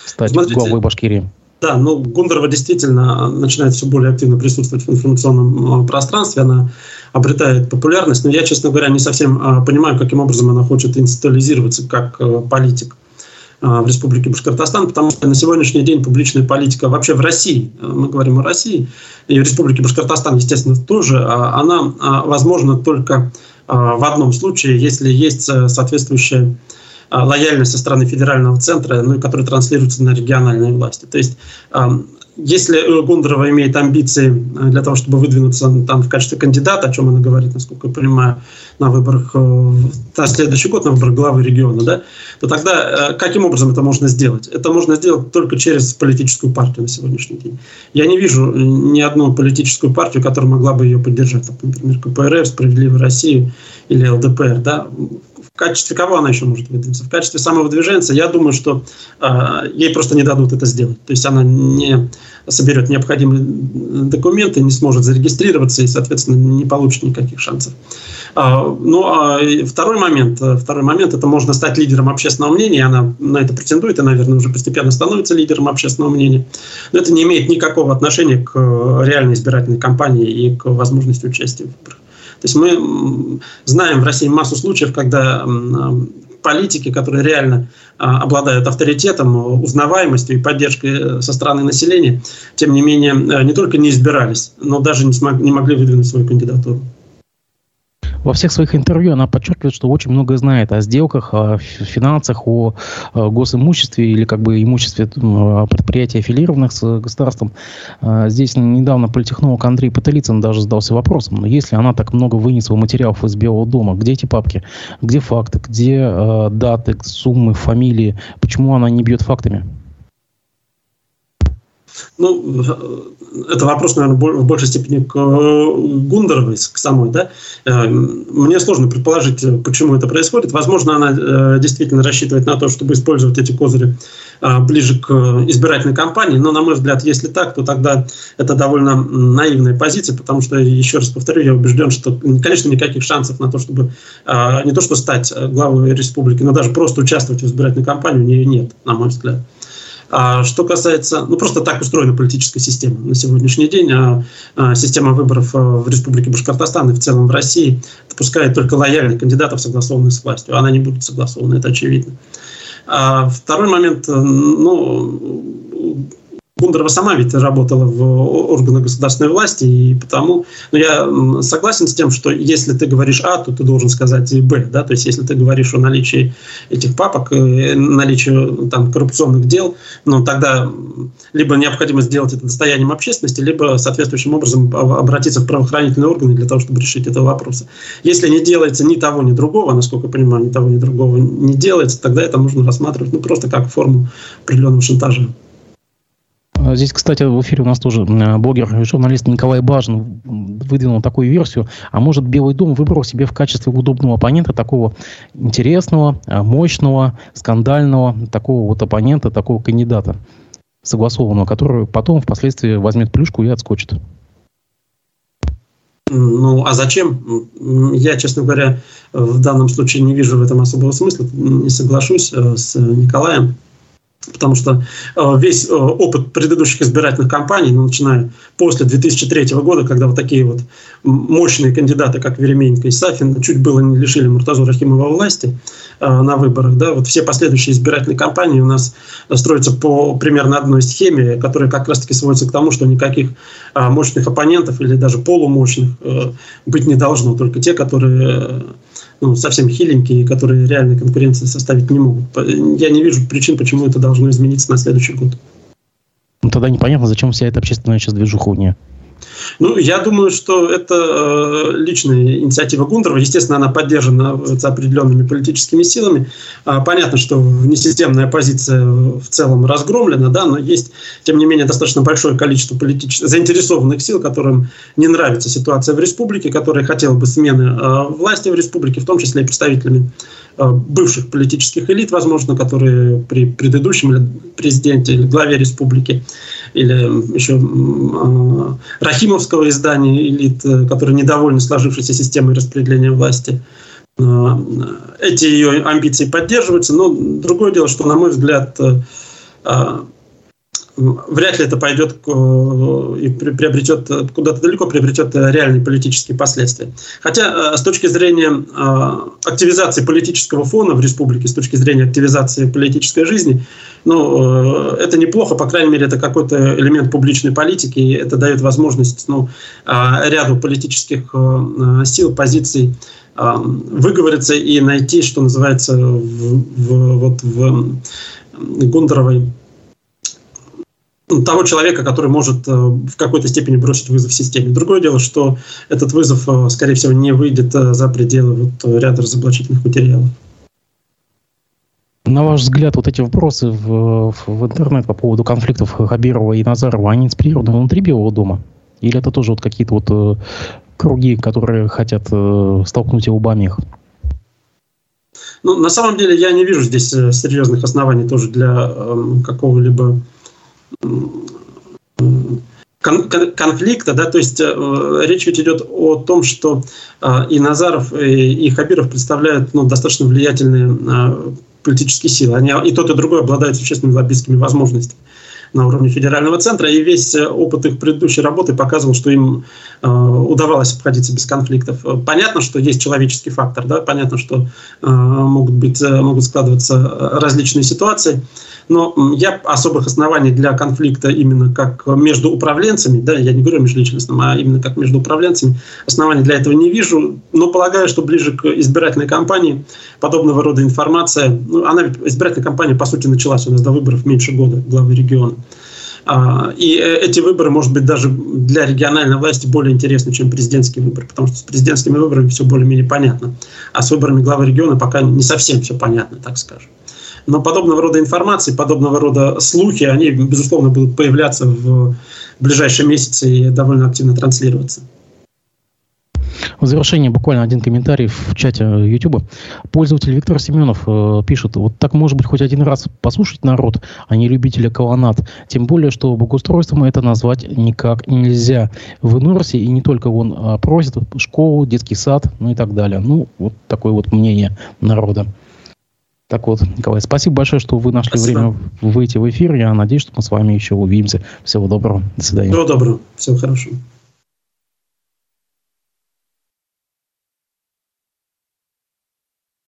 стать Смотрите, главой Башкирии? Да, ну Гундарова действительно начинает все более активно присутствовать в информационном пространстве, она обретает популярность, но я, честно говоря, не совсем а, понимаю, каким образом она хочет институализироваться как а, политик в Республике Башкортостан, потому что на сегодняшний день публичная политика вообще в России, мы говорим о России, и в Республике Башкортостан, естественно, тоже, она возможна только а, в одном случае, если есть э, соответствующая лояльность со стороны федерального центра, ну и которая транслируется на региональные власти. То есть если Гундарова имеет амбиции э, для того, чтобы выдвинуться там в качестве кандидата, о чем она говорит, насколько я понимаю, на выборах э, на следующий год, на выборах главы региона, да, то тогда каким образом это можно сделать? Это можно сделать только через политическую партию на сегодняшний день. Я не вижу ни одну политическую партию, которая могла бы ее поддержать, например, КПРФ, Справедливая Россия или ЛДПР, да, в качестве кого она еще может выдвинуться? В качестве самого движенца, я думаю, что э, ей просто не дадут это сделать. То есть она не соберет необходимые документы, не сможет зарегистрироваться и, соответственно, не получит никаких шансов. А, ну, а второй момент, второй момент, это можно стать лидером общественного мнения, она на это претендует и, наверное, уже постепенно становится лидером общественного мнения. Но это не имеет никакого отношения к реальной избирательной кампании и к возможности участия в выборах. То есть мы знаем в России массу случаев, когда политики, которые реально а, обладают авторитетом, узнаваемостью и поддержкой со стороны населения, тем не менее, э, не только не избирались, но даже не, смог, не могли выдвинуть свою кандидатуру. Во всех своих интервью она подчеркивает, что очень много знает о сделках, о финансах, о госимуществе или как бы имуществе предприятий, аффилированных с государством. А, здесь недавно политехнолог Андрей Потылицын даже задался вопросом, но если она так много вынесла материалов из Белого дома, где эти папки, где факты, где э, даты, суммы, фамилии, почему она не бьет фактами? Ну, это вопрос, наверное, в большей степени к э, Гундеровой, к самой, да. Э, мне сложно предположить, почему это происходит. Возможно, она э, действительно рассчитывает на то, чтобы использовать эти козыри ближе к избирательной кампании, но, на мой взгляд, если так, то тогда это довольно наивная позиция, потому что, еще раз повторю, я убежден, что, конечно, никаких шансов на то, чтобы не то, что стать главой республики, но даже просто участвовать в избирательной кампании у нее нет, на мой взгляд. А что касается, ну просто так устроена политическая система на сегодняшний день, а, а система выборов а, в Республике Башкортостан и в целом в России допускает только лояльных кандидатов, согласованных с властью. Она не будет согласована, это очевидно. А второй момент, ну, Гундарова сама ведь работала в органах государственной власти, и потому ну, я согласен с тем, что если ты говоришь А, то ты должен сказать и Б. Да? То есть если ты говоришь о наличии этих папок, э, наличии там, коррупционных дел, ну, тогда либо необходимо сделать это достоянием общественности, либо соответствующим образом обратиться в правоохранительные органы для того, чтобы решить этот вопрос. Если не делается ни того, ни другого, насколько я понимаю, ни того, ни другого не делается, тогда это можно рассматривать ну, просто как форму определенного шантажа. А здесь, кстати, в эфире у нас тоже блогер, журналист Николай Бажин выдвинул такую версию. А может, Белый дом выбрал себе в качестве удобного оппонента такого интересного, а, мощного, скандального, такого вот оппонента, такого кандидата согласованного, который потом впоследствии возьмет плюшку и отскочит. Ну, а зачем? Я, честно говоря, в данном случае не вижу в этом особого смысла. Не соглашусь э, с Николаем. Потому что э, весь э, опыт предыдущих избирательных кампаний, ну, начиная после 2003 года, когда вот такие вот мощные кандидаты, как Веременко и Сафин, чуть было не лишили Муртазу Рахимова власти э, на выборах, да, вот все последующие избирательные кампании у нас строятся по примерно одной схеме, которая как раз-таки сводится к тому, что никаких мощных оппонентов или даже полумощных быть не должно, только те, которые ну, совсем хиленькие, которые реальной конкуренции составить не могут. Я не вижу причин, почему это должно измениться на следующий год. Ну, тогда непонятно, зачем вся эта общественная сейчас движуха у нее. Ну, я думаю, что это э, личная инициатива Гундерова. Естественно, она поддержана с определенными политическими силами. А, понятно, что несистемная оппозиция в целом разгромлена, да, но есть, тем не менее, достаточно большое количество политических заинтересованных сил, которым не нравится ситуация в республике, которые хотели бы смены э, власти в республике, в том числе и представителями э, бывших политических элит, возможно, которые при предыдущем президенте или главе республики или еще э, Рахимовского издания «Элит», э, которые недовольны сложившейся системой распределения власти. Э, эти ее амбиции поддерживаются, но другое дело, что, на мой взгляд, вряд ли это пойдет и приобретет куда-то далеко, приобретет реальные политические последствия. Хотя с точки зрения активизации политического фона в республике, с точки зрения активизации политической жизни, ну, это неплохо, по крайней мере, это какой-то элемент публичной политики, и это дает возможность ну, ряду политических сил, позиций выговориться и найти, что называется, в, в, вот в Гундеровой того человека, который может э, в какой-то степени бросить вызов системе. Другое дело, что этот вызов, э, скорее всего, не выйдет э, за пределы вот ряда разоблачительных материалов. На ваш взгляд, вот эти вопросы в, в интернет по поводу конфликтов Хабирова и Назарова, они инспирированы внутри Белого дома? Или это тоже вот какие-то вот круги, которые хотят столкнуть его обоих? Ну, на самом деле я не вижу здесь серьезных оснований тоже для э, какого-либо конфликта, да, то есть э, речь ведь идет о том, что э, и Назаров, и, и Хабиров представляют ну, достаточно влиятельные э, политические силы. Они и тот, и другой обладают существенными лоббистскими возможностями на уровне федерального центра, и весь э, опыт их предыдущей работы показывал, что им э, удавалось обходиться без конфликтов. Понятно, что есть человеческий фактор, да, понятно, что э, могут, быть, э, могут складываться различные ситуации, но я особых оснований для конфликта именно как между управленцами, да, я не говорю межличностным, а именно как между управленцами, оснований для этого не вижу, но полагаю, что ближе к избирательной кампании подобного рода информация, ну, она избирательная кампания, по сути, началась у нас до выборов меньше года главы региона. А, и э, эти выборы, может быть, даже для региональной власти более интересны, чем президентские выборы, потому что с президентскими выборами все более-менее понятно. А с выборами главы региона пока не совсем все понятно, так скажем. Но подобного рода информации, подобного рода слухи, они, безусловно, будут появляться в ближайшие месяцы и довольно активно транслироваться. В завершение буквально один комментарий в чате YouTube. Пользователь Виктор Семенов э, пишет, вот так может быть хоть один раз послушать народ, а не любителя колоннад. Тем более, что богоустройством это назвать никак нельзя. В Инорсе и не только он а, просит школу, детский сад, ну и так далее. Ну, вот такое вот мнение народа. Так вот, Николай, спасибо большое, что вы нашли спасибо. время выйти в эфир. Я надеюсь, что мы с вами еще увидимся. Всего доброго. До свидания. Всего доброго. Всего хорошего.